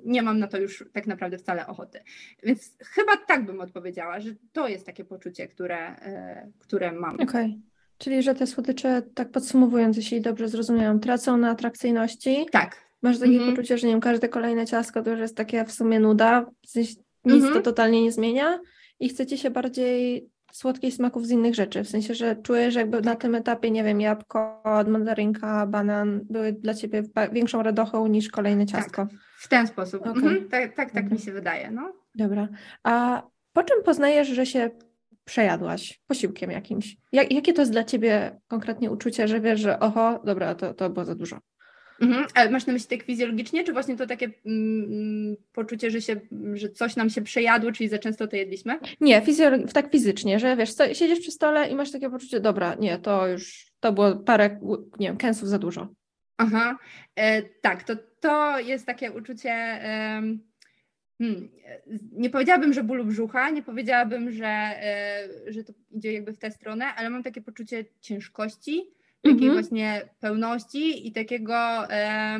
nie mam na to już tak naprawdę wcale ochoty. Więc chyba tak bym odpowiedziała, że to jest takie poczucie, które, e, które mam. Okej. Okay. Czyli, że te słodycze, tak podsumowując, jeśli dobrze zrozumiałam, tracą na atrakcyjności. Tak. Masz takie mm -hmm. poczucie, że nie wiem, każde kolejne ciasto to już jest takie w sumie nuda, nic mm -hmm. to totalnie nie zmienia i chcecie się bardziej słodkich smaków z innych rzeczy, w sensie, że czujesz jakby na tym etapie, nie wiem, jabłko, mandarynka, banan były dla ciebie większą radochą niż kolejne ciastko. Tak, w ten sposób. Okay. Mhm, tak, tak, tak mi się wydaje. No. Dobra. A po czym poznajesz, że się przejadłaś posiłkiem jakimś? Jak, jakie to jest dla ciebie konkretnie uczucie, że wiesz, że oho, dobra, to, to było za dużo? Mhm. Ale masz na myśli tak fizjologicznie, czy właśnie to takie mm, poczucie, że, się, że coś nam się przejadło, czyli za często to jedliśmy? Nie, fizjolog- tak fizycznie, że wiesz, siedzisz przy stole i masz takie poczucie, dobra, nie, to już, to było parę, nie wiem, kęsów za dużo. Aha, e, tak, to, to jest takie uczucie, e, hmm, nie powiedziałabym, że bólu brzucha, nie powiedziałabym, że, e, że to idzie jakby w tę stronę, ale mam takie poczucie ciężkości, takiej mhm. właśnie pełności i takiego. E,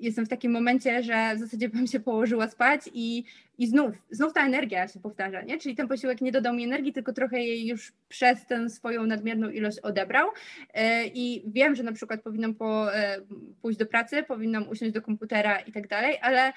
jestem w takim momencie, że w zasadzie bym się położyła spać i, i znów, znów ta energia się powtarza, nie? Czyli ten posiłek nie dodał mi energii, tylko trochę jej już przez tę swoją nadmierną ilość odebrał. E, I wiem, że na przykład powinnam po, e, pójść do pracy, powinnam usiąść do komputera i tak dalej, ale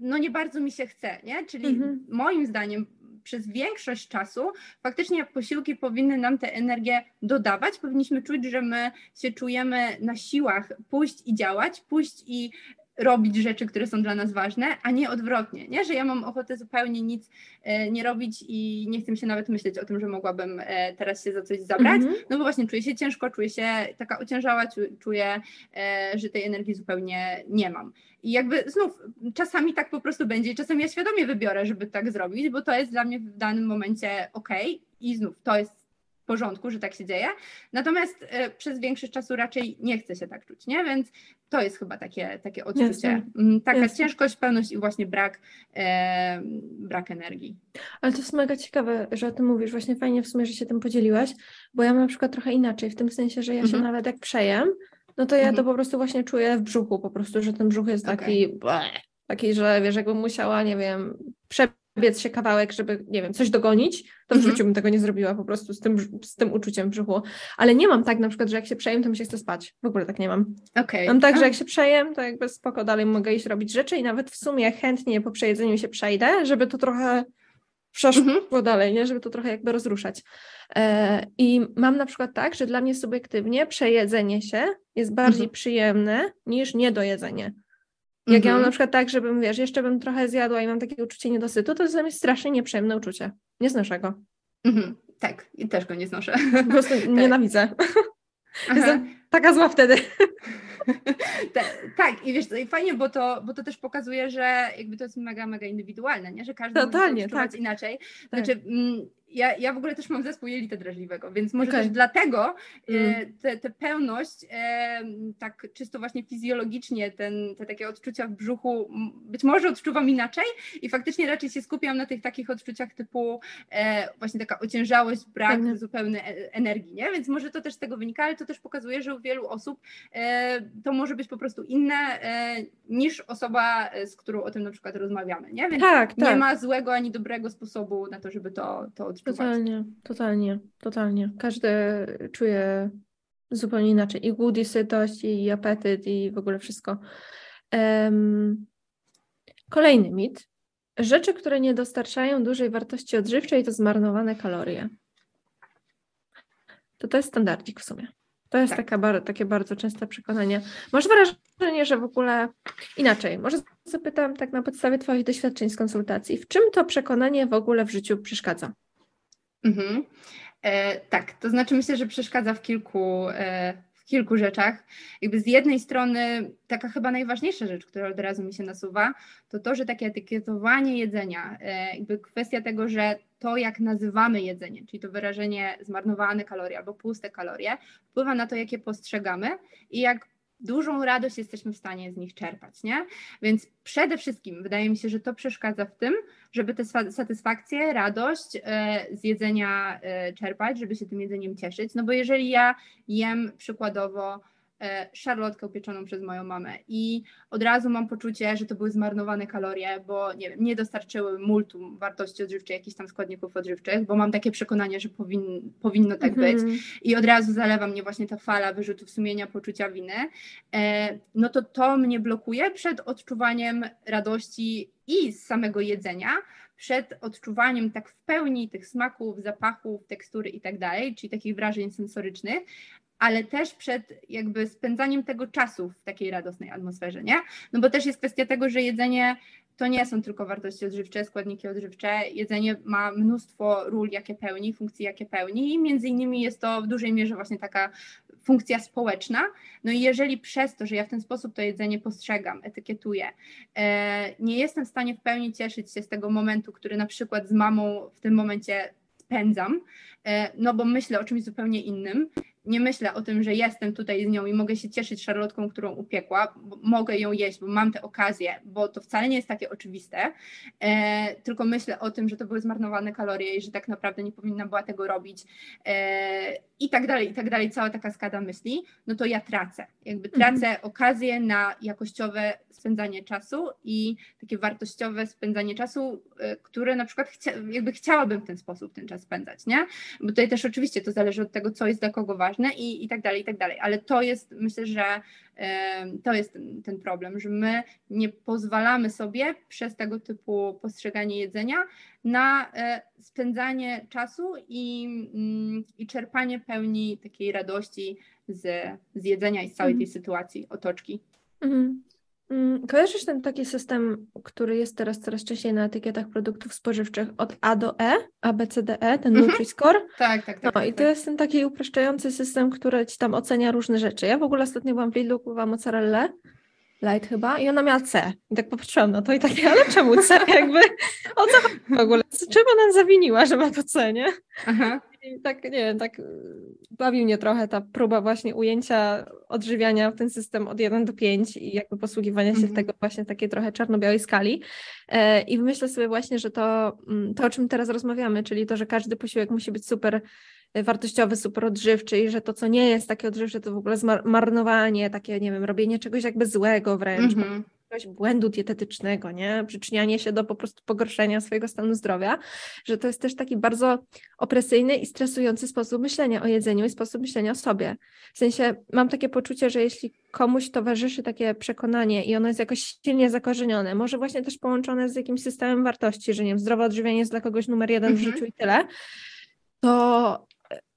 no nie bardzo mi się chce, nie? Czyli mhm. moim zdaniem przez większość czasu faktycznie posiłki powinny nam tę energię dodawać. Powinniśmy czuć, że my się czujemy na siłach pójść i działać, pójść i robić rzeczy, które są dla nas ważne, a nie odwrotnie, nie? że ja mam ochotę zupełnie nic e, nie robić i nie chcę się nawet myśleć o tym, że mogłabym e, teraz się za coś zabrać, mm -hmm. no bo właśnie czuję się ciężko, czuję się taka ociężała, czuję, e, że tej energii zupełnie nie mam. I jakby znów czasami tak po prostu będzie, czasami ja świadomie wybiorę, żeby tak zrobić, bo to jest dla mnie w danym momencie ok i znów to jest porządku, że tak się dzieje. Natomiast e, przez większość czasu raczej nie chce się tak czuć, nie? Więc to jest chyba takie, takie odczucie. Jasne. Mm, taka Jasne. ciężkość, pełność i właśnie brak, e, brak energii. Ale to jest mega ciekawe, że o tym mówisz. Właśnie fajnie w sumie, że się tym podzieliłaś, bo ja mam na przykład trochę inaczej, w tym sensie, że ja się mhm. nawet jak przejem, no to ja mhm. to po prostu właśnie czuję w brzuchu, po prostu, że ten brzuch jest taki, okay. taki, że wiesz, jakbym musiała, nie wiem, przebiec biec się kawałek, żeby, nie wiem, coś dogonić, to w mhm. życiu bym tego nie zrobiła po prostu z tym, z tym uczuciem w brzuchu. Ale nie mam tak na przykład, że jak się przejem, to mi się chce spać. W ogóle tak nie mam. Okay. Mam tak, że jak się przejem, to jakby spoko, dalej mogę iść robić rzeczy i nawet w sumie chętnie po przejedzeniu się przejdę, żeby to trochę przeszło mhm. dalej, nie? żeby to trochę jakby rozruszać. E, I mam na przykład tak, że dla mnie subiektywnie przejedzenie się jest bardziej mhm. przyjemne niż niedojedzenie. Jak mhm. ja mam mhm. na przykład tak, żebym, wiesz, jeszcze bym trochę zjadła i mam takie uczucie niedosytu, to jest dla mnie strasznie nieprzyjemne uczucie. Nie znoszę go. Mhm. Tak, i też go nie znoszę. Po prostu tak. nienawidzę. Jestem taka zła wtedy. tak, i wiesz, i fajnie, bo to, bo to też pokazuje, że jakby to jest mega, mega indywidualne, nie? że każdy Totalnie, może to tak. inaczej. Tak. Znaczy, mm, ja, ja w ogóle też mam zespół jelita drażliwego, więc może okay. też dlatego e, mm. tę te, pełność, e, tak czysto właśnie fizjologicznie, ten, te takie odczucia w brzuchu, być może odczuwam inaczej i faktycznie raczej się skupiam na tych takich odczuciach typu e, właśnie taka ociężałość, brak mm. zupełnej energii, nie? Więc może to też z tego wynika, ale to też pokazuje, że u wielu osób to może być po prostu inne niż osoba, z którą o tym na przykład rozmawiamy, nie? Więc tak, nie tak. ma złego ani dobrego sposobu na to, żeby to, to odczuwać. Totalnie, totalnie, totalnie. Każdy czuje zupełnie inaczej. I głód, i sytość, i apetyt, i w ogóle wszystko. Um, kolejny mit. Rzeczy, które nie dostarczają dużej wartości odżywczej, to zmarnowane kalorie. To to jest standardzik w sumie. To jest tak. taka, takie bardzo częste przekonanie. Masz wrażenie, że w ogóle inaczej. Może zapytam tak na podstawie Twoich doświadczeń z konsultacji. W czym to przekonanie w ogóle w życiu przeszkadza? Mhm. E, tak, to znaczy myślę, że przeszkadza w kilku, e, w kilku rzeczach. Jakby z jednej strony taka chyba najważniejsza rzecz, która od razu mi się nasuwa, to to, że takie etykietowanie jedzenia, e, jakby kwestia tego, że to jak nazywamy jedzenie, czyli to wyrażenie zmarnowane kalorie albo puste kalorie, wpływa na to, jakie postrzegamy i jak dużą radość jesteśmy w stanie z nich czerpać, nie? Więc przede wszystkim wydaje mi się, że to przeszkadza w tym, żeby tę satysfakcję, radość e, z jedzenia e, czerpać, żeby się tym jedzeniem cieszyć. No bo jeżeli ja jem przykładowo szarlotkę upieczoną przez moją mamę. I od razu mam poczucie, że to były zmarnowane kalorie, bo nie wiem, nie dostarczyły multum wartości odżywczej, jakichś tam składników odżywczych, bo mam takie przekonanie, że powin, powinno tak być. Mhm. i od razu zalewa mnie właśnie ta fala wyrzutów sumienia, poczucia winy, e, no to to mnie blokuje przed odczuwaniem radości i z samego jedzenia, przed odczuwaniem tak w pełni tych smaków, zapachów, tekstury i tak dalej, czyli takich wrażeń sensorycznych, ale też przed jakby spędzaniem tego czasu w takiej radosnej atmosferze, nie? No bo też jest kwestia tego, że jedzenie to nie są tylko wartości odżywcze, składniki odżywcze. Jedzenie ma mnóstwo ról, jakie pełni, funkcji, jakie pełni i między innymi jest to w dużej mierze właśnie taka funkcja społeczna. No i jeżeli przez to, że ja w ten sposób to jedzenie postrzegam, etykietuję, e, nie jestem w stanie w pełni cieszyć się z tego momentu, który na przykład z mamą w tym momencie spędzam, e, no bo myślę o czymś zupełnie innym, nie myślę o tym, że jestem tutaj z nią i mogę się cieszyć szarlotką, którą upiekła, mogę ją jeść, bo mam tę okazję, bo to wcale nie jest takie oczywiste, e, tylko myślę o tym, że to były zmarnowane kalorie i że tak naprawdę nie powinna była tego robić. E, i tak dalej, i tak dalej, cała taka skada myśli, no to ja tracę. Jakby tracę mhm. okazję na jakościowe spędzanie czasu i takie wartościowe spędzanie czasu, e, które na przykład chcia, jakby chciałabym w ten sposób ten czas spędzać, nie? Bo tutaj też oczywiście to zależy od tego, co jest dla kogo ważne, ważne i, i tak dalej, i tak dalej. Ale to jest, myślę, że to jest ten, ten problem, że my nie pozwalamy sobie przez tego typu postrzeganie jedzenia na e, spędzanie czasu i, mm, i czerpanie pełni takiej radości z, z jedzenia i z całej tej mhm. sytuacji, otoczki. Mhm. Mm, kojarzysz ten taki system, który jest teraz coraz częściej na etykietach produktów spożywczych od A do E, A, B, C, D, E, ten mhm. Nutri-Score? Tak, tak, tak. No tak, i to tak. jest ten taki upraszczający system, który ci tam ocenia różne rzeczy. Ja w ogóle ostatnio byłam w Lidlu, kupowałam mozzarellę, light chyba, i ona miała C. I tak popatrzyłam na to i takie, ale czemu C? Jakby, o co w ogóle? Czym ona zawiniła, że ma to C, nie? Aha. Tak, nie wiem, tak y, bawi mnie trochę ta próba właśnie ujęcia odżywiania w ten system od 1 do 5 i jakby posługiwania się mm -hmm. tego właśnie takiej trochę czarno-białej skali. E, I myślę sobie właśnie, że to, mm, to, o czym teraz rozmawiamy, czyli to, że każdy posiłek musi być super y, wartościowy, super odżywczy i że to, co nie jest takie odżywcze, to w ogóle zmarnowanie, takie, nie wiem, robienie czegoś jakby złego wręcz. Mm -hmm jakiegoś błędu dietetycznego, nie? Przyczynianie się do po prostu pogorszenia swojego stanu zdrowia, że to jest też taki bardzo opresyjny i stresujący sposób myślenia o jedzeniu i sposób myślenia o sobie. W sensie mam takie poczucie, że jeśli komuś towarzyszy takie przekonanie i ono jest jakoś silnie zakorzenione, może właśnie też połączone z jakimś systemem wartości, że nie wiem, zdrowe odżywianie jest dla kogoś numer jeden mhm. w życiu i tyle, to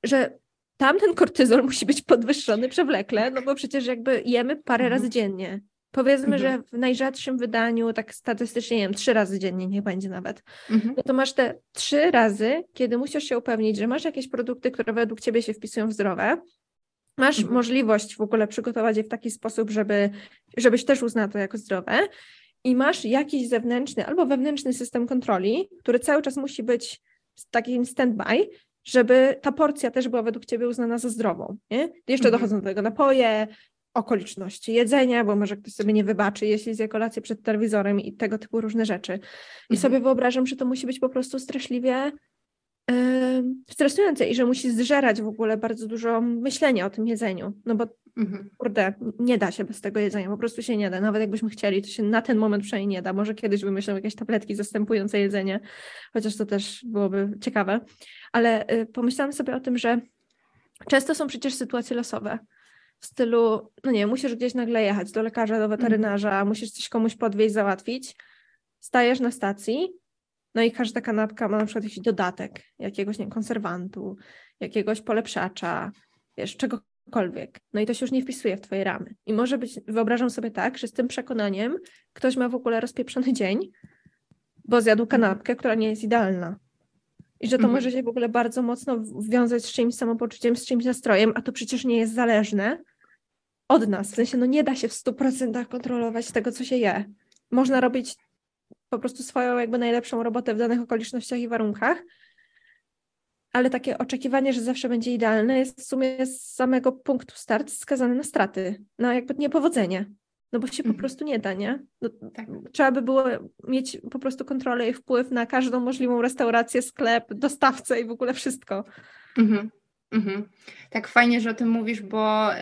że tamten kortyzol musi być podwyższony przewlekle, no bo przecież jakby jemy parę mhm. razy dziennie. Powiedzmy, mhm. że w najrzadszym wydaniu, tak statystycznie, nie wiem, trzy razy dziennie niech będzie nawet, mhm. no to masz te trzy razy, kiedy musisz się upewnić, że masz jakieś produkty, które według ciebie się wpisują w zdrowe, masz mhm. możliwość w ogóle przygotować je w taki sposób, żeby, żebyś też uznał to jako zdrowe i masz jakiś zewnętrzny albo wewnętrzny system kontroli, który cały czas musi być takim stand-by, żeby ta porcja też była według ciebie uznana za zdrową. Nie? Jeszcze mhm. dochodzą do tego napoje, okoliczności jedzenia, bo może ktoś sobie nie wybaczy, jeśli zje kolację przed telewizorem i tego typu różne rzeczy. I mhm. sobie wyobrażam, że to musi być po prostu straszliwie yy, stresujące i że musi zżerać w ogóle bardzo dużo myślenia o tym jedzeniu, no bo mhm. kurde, nie da się bez tego jedzenia, po prostu się nie da. Nawet jakbyśmy chcieli, to się na ten moment przynajmniej nie da. Może kiedyś wymyślą jakieś tabletki zastępujące jedzenie, chociaż to też byłoby ciekawe. Ale yy, pomyślałam sobie o tym, że często są przecież sytuacje losowe w stylu, no nie, musisz gdzieś nagle jechać do lekarza, do weterynarza, mm. musisz coś komuś podwieźć, załatwić, stajesz na stacji, no i każda kanapka ma na przykład jakiś dodatek, jakiegoś nie, konserwantu, jakiegoś polepszacza, wiesz, czegokolwiek. No i to się już nie wpisuje w twoje ramy. I może być, wyobrażam sobie tak, że z tym przekonaniem ktoś ma w ogóle rozpieprzony dzień, bo zjadł kanapkę, która nie jest idealna. I że to mhm. może się w ogóle bardzo mocno wiązać z czyimś samopoczuciem, z czyimś nastrojem, a to przecież nie jest zależne od nas. W sensie, no nie da się w 100% kontrolować tego, co się je. Można robić po prostu swoją jakby najlepszą robotę w danych okolicznościach i warunkach, ale takie oczekiwanie, że zawsze będzie idealne jest w sumie z samego punktu start skazane na straty, na jakby niepowodzenie. No bo się po mhm. prostu nie da, nie? No, tak. Trzeba by było mieć po prostu kontrolę i wpływ na każdą możliwą restaurację, sklep, dostawcę i w ogóle wszystko. Mhm. Mhm. Tak fajnie, że o tym mówisz, bo y,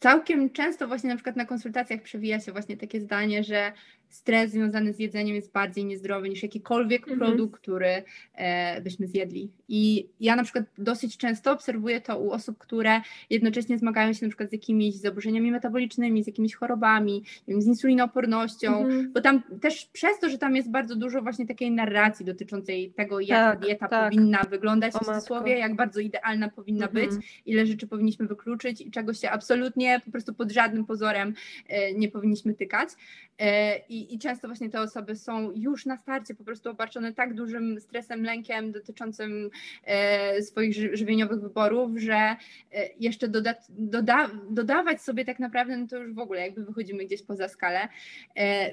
całkiem często właśnie na przykład na konsultacjach przewija się właśnie takie zdanie, że stres związany z jedzeniem jest bardziej niezdrowy niż jakikolwiek mhm. produkt, który e, byśmy zjedli. I ja na przykład dosyć często obserwuję to u osób, które jednocześnie zmagają się na przykład z jakimiś zaburzeniami metabolicznymi, z jakimiś chorobami, z insulinoopornością, mhm. bo tam też przez to, że tam jest bardzo dużo właśnie takiej narracji dotyczącej tego, jak tak, ta dieta tak. powinna wyglądać w cudzysłowie, jak bardzo idealna powinna mhm. być, ile rzeczy powinniśmy wykluczyć i czego się absolutnie po prostu pod żadnym pozorem e, nie powinniśmy tykać. E, I, I, często właśnie te osoby są już na starcie po prostu obarczone tak dużym stresem, lękiem dotyczącym e, swoich żywieniowych wyborów, że e, jeszcze doda, doda, dodawać sobie tak naprawdę, no to już w ogóle jakby wychodzimy gdzieś poza skalę.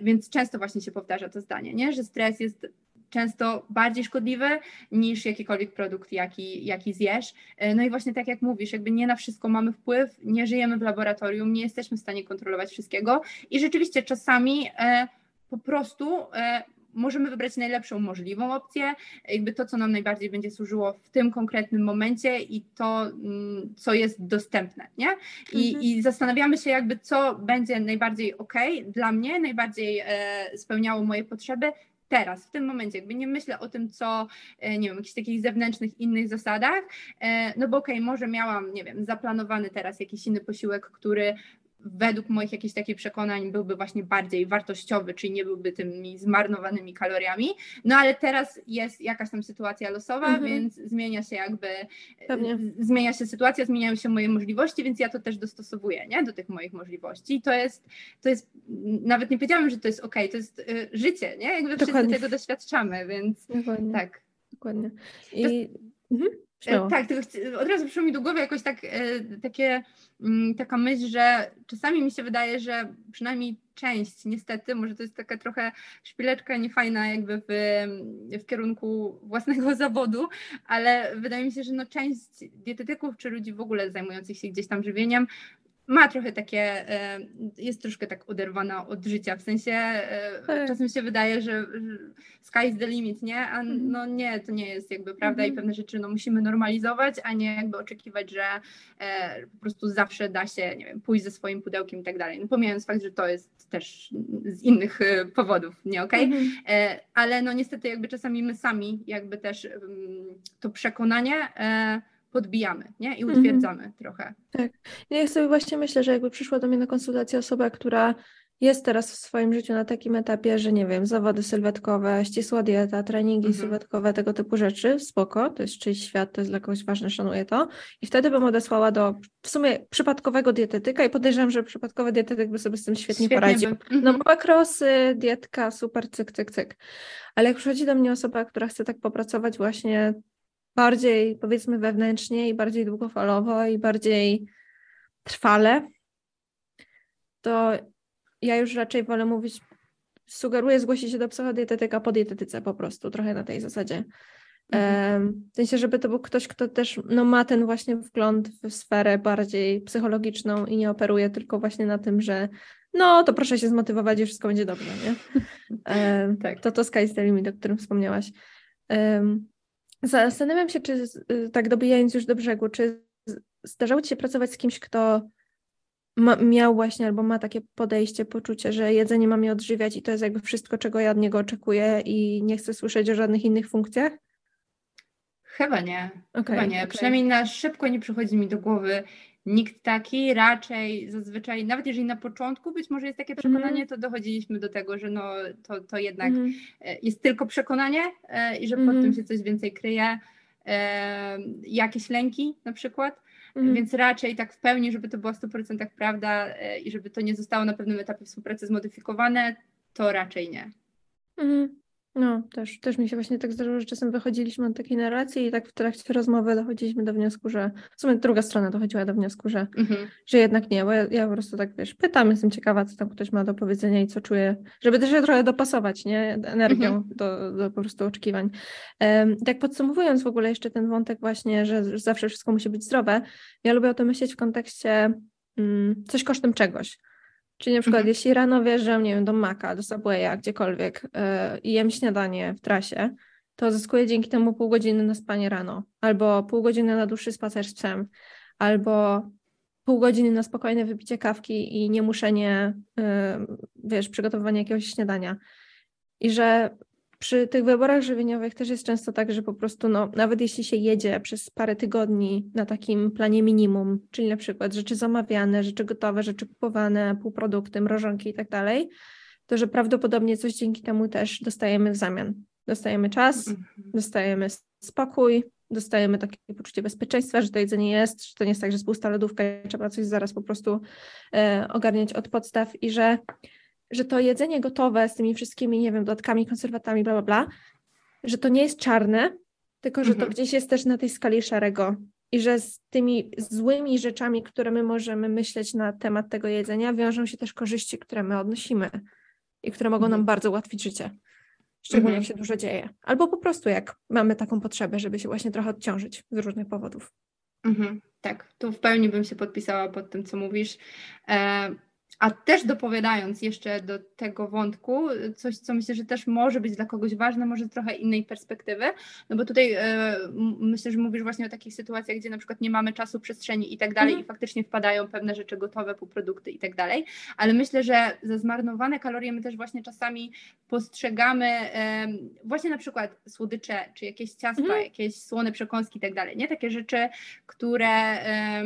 Więc często właśnie się powtarza to zdanie, nie? że stres jest często bardziej szkodliwy niż jakikolwiek produkt, jaki, jaki zjesz. E, no i właśnie tak jak mówisz, jakby nie na wszystko mamy wpływ, nie żyjemy w laboratorium, nie jesteśmy w stanie kontrolować wszystkiego i rzeczywiście czasami e, po prostu e, możemy wybrać najlepszą możliwą opcję, jakby to, co nam najbardziej będzie służyło w tym konkretnym momencie i to, mm, co jest dostępne, nie? I, mhm. i zastanawiamy się jakby, co będzie najbardziej ok dla mnie, najbardziej e, spełniało moje potrzeby teraz, w tym momencie, jakby nie myślę o tym, co, e, nie wiem, jakichś takich zewnętrznych, innych zasadach, no bo okej, okay, może miałam, nie wiem, zaplanowany teraz jakiś inny posiłek, który według moich jakichś takich przekonań byłby właśnie bardziej wartościowy, czyli nie byłby tymi zmarnowanymi kaloriami. No ale teraz jest jakaś tam sytuacja losowa, mhm. więc zmienia się jakby, Pewnie. zmienia się sytuacja, zmieniają się moje możliwości, więc ja to też dostosowuję, nie, do tych moich możliwości. I to jest, to jest, nawet nie powiedziałam, że to jest ok, to jest y, życie, nie, jakby Dokładnie. wszyscy tego doświadczamy, więc Dokładnie. tak. Dokładnie. I... To, mhm. E, tak, tylko od razu przyszło mi do głowy jakoś tak, e, takie, mm, taka myśl, że czasami mi się wydaje, że przynajmniej część, niestety, może to jest taka trochę szpileczka niefajna jakby w, w kierunku własnego zawodu, ale wydaje mi się, że no część dietetyków czy ludzi w ogóle zajmujących się gdzieś tam żywieniem ma trochę takie, e, jest troszkę tak oderwana od życia, w sensie e, tak. czasem się wydaje, że sky is the limit, nie? A mhm. no nie, to nie jest jakby prawda i mhm. pewne rzeczy no, musimy normalizować, a nie jakby oczekiwać, że e, po prostu zawsze da się, nie wiem, pójść ze swoim pudełkiem i tak dalej. No pomijając fakt, że to jest też z innych powodów nie okej, okay? mhm. ale no niestety jakby czasami my sami jakby też mm, to przekonanie podbijamy nie? i mhm. utwierdzamy mhm. trochę. Tak. Ja sobie właśnie myślę, że jakby przyszła do mnie na konsultację osoba, która jest teraz w swoim życiu na takim etapie, że nie wiem, zawody sylwetkowe, ścisła dieta, treningi mhm. sylwetkowe, tego typu rzeczy, spoko, to jest czyjś świat, to jest dla kogoś ważne, szanuję to. I wtedy bym odesłała do w sumie przypadkowego dietetyka i podejrzewam, że przypadkowy dietetyk by sobie z tym świetnie, świetnie poradził. By. Mhm. No makrosy, dietka, super, cyk, cyk, cyk. Ale jak przychodzi do mnie osoba, która chce tak popracować właśnie bardziej powiedzmy wewnętrznie i bardziej długofalowo i bardziej trwale, to ja już raczej wolę mówić, sugeruję zgłosić się do psychodietetyka po dietetyce po prostu, trochę na tej zasadzie. Mhm. W sensie, żeby to był ktoś, kto też no, ma ten właśnie wgląd w sferę bardziej psychologiczną i nie operuje tylko właśnie na tym, że no to proszę się zmotywować i wszystko będzie dobrze, nie? tak. To to sky's the limit, o którym wspomniałaś. Zastanawiam się, czy y, tak dobijając już do brzegu, czy zdarzało Ci się pracować z kimś, kto ma, miał właśnie albo ma takie podejście, poczucie, że jedzenie ma mnie odżywiać i to jest jakby wszystko, czego ja od niego oczekuję i nie chcę słyszeć o żadnych innych funkcjach? Chyba nie. Okay, Chyba nie. Okay. Przynajmniej na szybko nie przychodzi mi do głowy nikt taki, raczej zazwyczaj, nawet jeżeli na początku być może jest takie mhm. przekonanie, mm. to dochodziliśmy do tego, że no, to, to jednak mm. jest tylko przekonanie e, i że mm. pod tym mhm. się coś więcej kryje, e, jakieś lęki na przykład, mhm. więc raczej tak w pełni, żeby to była w 100% prawda i żeby to nie zostało na pewnym etapie współpracy zmodyfikowane, to raczej nie. No, też, też mi się właśnie tak zdarzyło, że czasem wychodziliśmy od takiej narracji i tak w trakcie rozmowy dochodziliśmy do wniosku, że w sumie druga strona dochodziła do wniosku, że, mhm. że jednak nie, bo ja, ja, po prostu tak, wiesz, pytam, jestem ciekawa, co tam ktoś ma do powiedzenia i co czuję, żeby też się trochę dopasować, nie, energią mhm. do, do po prostu oczekiwań. Um, tak podsumowując w ogóle jeszcze ten wątek właśnie, że zawsze wszystko musi być zdrowe, ja lubię o tym myśleć w kontekście um, coś kosztem czegoś. Czyli na przykład, mhm. jeśli rano wjeżdżam, nie wiem, do Maka, do Subwaya, gdziekolwiek yy, i jem śniadanie w trasie, to zyskuję dzięki temu pół godziny na spanie rano, albo pół godziny na dłuższy spacer z psem, albo pół godziny na spokojne wypicie kawki i nie muszenie, wiesz, przygotowywania jakiegoś śniadania. I że przy tych wyborach żywieniowych też jest często tak, że po prostu, no, nawet jeśli się jedzie przez parę tygodni na takim planie minimum, czyli na przykład rzeczy zamawiane, rzeczy gotowe, rzeczy kupowane, półprodukty, mrożonki i tak dalej, to że prawdopodobnie coś dzięki temu też dostajemy w zamian. Dostajemy czas, mhm. dostajemy spokój, dostajemy takie poczucie bezpieczeństwa, że to jedzenie jest, że to nie jest tak, że jest pusta lodówka i trzeba coś zaraz po prostu e, ogarniać od podstaw i że że to jedzenie gotowe z tymi wszystkimi, nie wiem, dodatkami, konserwatami, bla, bla, bla, że to nie jest czarne, tylko że mhm. to gdzieś jest też na tej skali szarego. I że z tymi złymi rzeczami, które my możemy myśleć na temat tego jedzenia, wiążą się też korzyści, które my odnosimy i które mogą nam mhm. bardzo ułatwić życie. Szczególnie mhm. jak się dużo dzieje. Albo po prostu jak mamy taką potrzebę, żeby się właśnie trochę odciążyć z różnych powodów. Mhm, tak, tu w pełni bym się podpisała pod tym, co mówisz. E, a też dopowiadając jeszcze do tego wątku, coś, co myślę, że też może być dla kogoś ważne, może trochę innej perspektywy, no bo tutaj e, myślę, że mówisz właśnie o takich sytuacjach, gdzie na przykład nie mamy czasu, przestrzeni i tak dalej mhm. i faktycznie wpadają pewne rzeczy gotowe, półprodukty i tak dalej, ale myślę, że za zmarnowane kalorie my też właśnie czasami postrzegamy e, właśnie na przykład słodycze, czy jakieś ciasta, mhm. jakieś słone przekąski i tak dalej, nie? Takie rzeczy, które, e,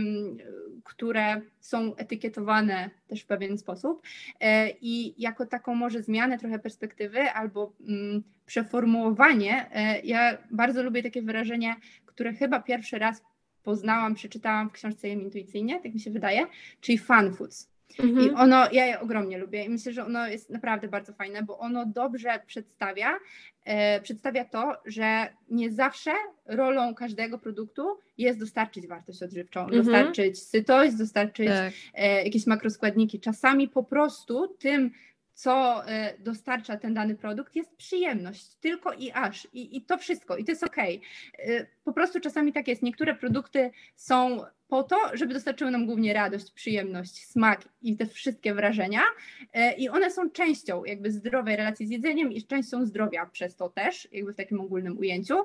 które są etykietowane też w pewien sposób e, i jako taką może zmianę trochę perspektywy albo mm, przeformułowanie, e, ja bardzo lubię takie wyrażenie, które chyba pierwszy raz poznałam, przeczytałam w książce Jem Intuicyjnie, tak mi się wydaje, czyli fun foods. Mhm. I ono, ja je ogromnie lubię i myślę, że ono jest naprawdę bardzo fajne, bo ono dobrze przedstawia, e, przedstawia to, że nie zawsze rolą każdego produktu jest dostarczyć wartość odżywczą, mhm. dostarczyć sytość, dostarczyć tak. e, jakieś makroskładniki. Czasami po prostu tym co e, dostarcza ten dany produkt, jest przyjemność, tylko i aż. I, i to wszystko, i to jest ok. E, po prostu czasami tak jest. Niektóre produkty są po to, żeby dostarczyły nam głównie radość, przyjemność, smak i te wszystkie wrażenia. E, I one są częścią jakby zdrowej relacji z jedzeniem i częścią zdrowia przez to też, jakby w takim ogólnym ujęciu.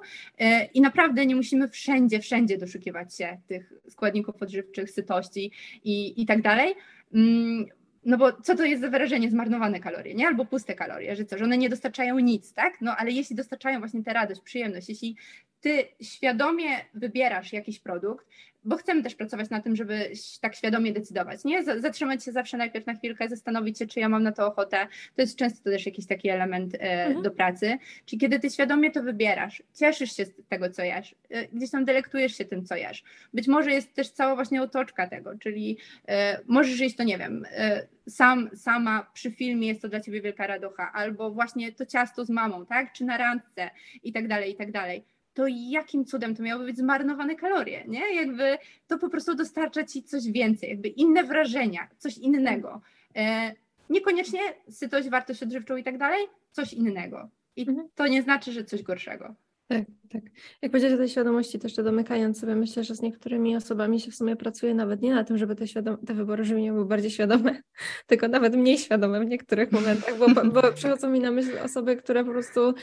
I naprawdę nie musimy wszędzie, wszędzie doszukiwać się tych składników odżywczych, sytości i, i tak dalej mm, no bo co to jest za wyrażenie zmarnowane kalorie, nie? Albo puste kalorie, że co, że one nie dostarczają nic, tak? No ale jeśli dostarczają właśnie tę radość, przyjemność, jeśli ty świadomie wybierasz jakiś produkt, bo chcemy też pracować na tym, żeby tak świadomie decydować, nie? Zatrzymać się zawsze najpierw na chwilkę, zastanowić się, czy ja mam na to ochotę. To jest często też jakiś taki element e, mhm. do pracy. Czyli kiedy ty świadomie to wybierasz, cieszysz się z tego, co jesz, e, gdzieś tam delektujesz się tym, co jesz. Być może jest też cała właśnie otoczka tego, czyli e, możesz jeść to, nie wiem, e, sam, sama przy filmie jest to dla ciebie wielka radocha, albo właśnie to ciasto z mamą, tak? Czy na randce i tak dalej, i tak dalej to jakim cudem to miały być zmarnowane kalorie, nie? Jakby to po prostu dostarcza ci coś więcej, jakby inne wrażenia, coś innego. E, niekoniecznie sytość, wartość odżywczą i tak dalej, coś innego. I mhm. to nie znaczy, że coś gorszego. Tak, tak. Jak powiedziałeś o tej świadomości, też to domykając sobie, myślę, że z niektórymi osobami się w sumie pracuje nawet nie na tym, żeby te, te wybory żywieniowe były bardziej świadome, tylko nawet mniej świadome w niektórych momentach, bo, bo przychodzą mi na myśl osoby, które po prostu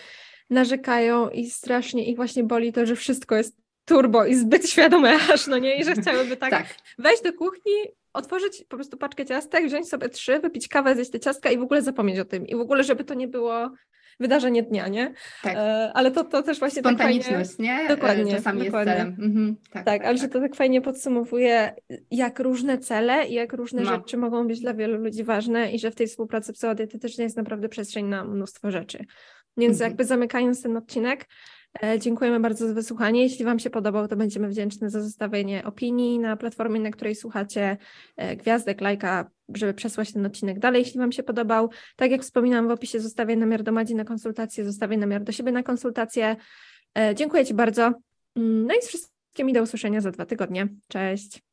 narzekają i strasznie ich właśnie boli to, że wszystko jest turbo i zbyt świadome aż, no nie, i że chciałyby tak, tak. wejść do kuchni, otworzyć po prostu paczkę ciastek, wziąć sobie trzy, wypić kawę, zjeść te ciastka i w ogóle zapomnieć o tym i w ogóle, żeby to nie było wydarzenie dnia, nie? Tak. E, ale to, to też właśnie tak Spontaniczność, tak fajnie... nie? Dokładnie. Czasami dokładnie. jest celem. Mhm. Tak, tak, tak, ale że tak. to tak fajnie podsumowuje, jak różne cele i jak różne no. rzeczy mogą być dla wielu ludzi ważne i że w tej współpracy psychodietetycznej jest naprawdę przestrzeń na mnóstwo rzeczy. Więc mhm. jakby zamykając ten odcinek, e, dziękujemy bardzo za wysłuchanie. Jeśli Wam się podobał, to będziemy wdzięczni za zostawienie opinii na platformie, na której słuchacie, e, gwiazdek, lajka, żeby przesłać ten odcinek dalej, jeśli Wam się podobał. Tak jak wspominałam w opisie, zostawię namiar do Madzi na konsultację, zostawię namiar do siebie na konsultację. E, dziękuję Ci bardzo. Mm, no i z wszystkimi do usłyszenia za dwa tygodnie. Cześć.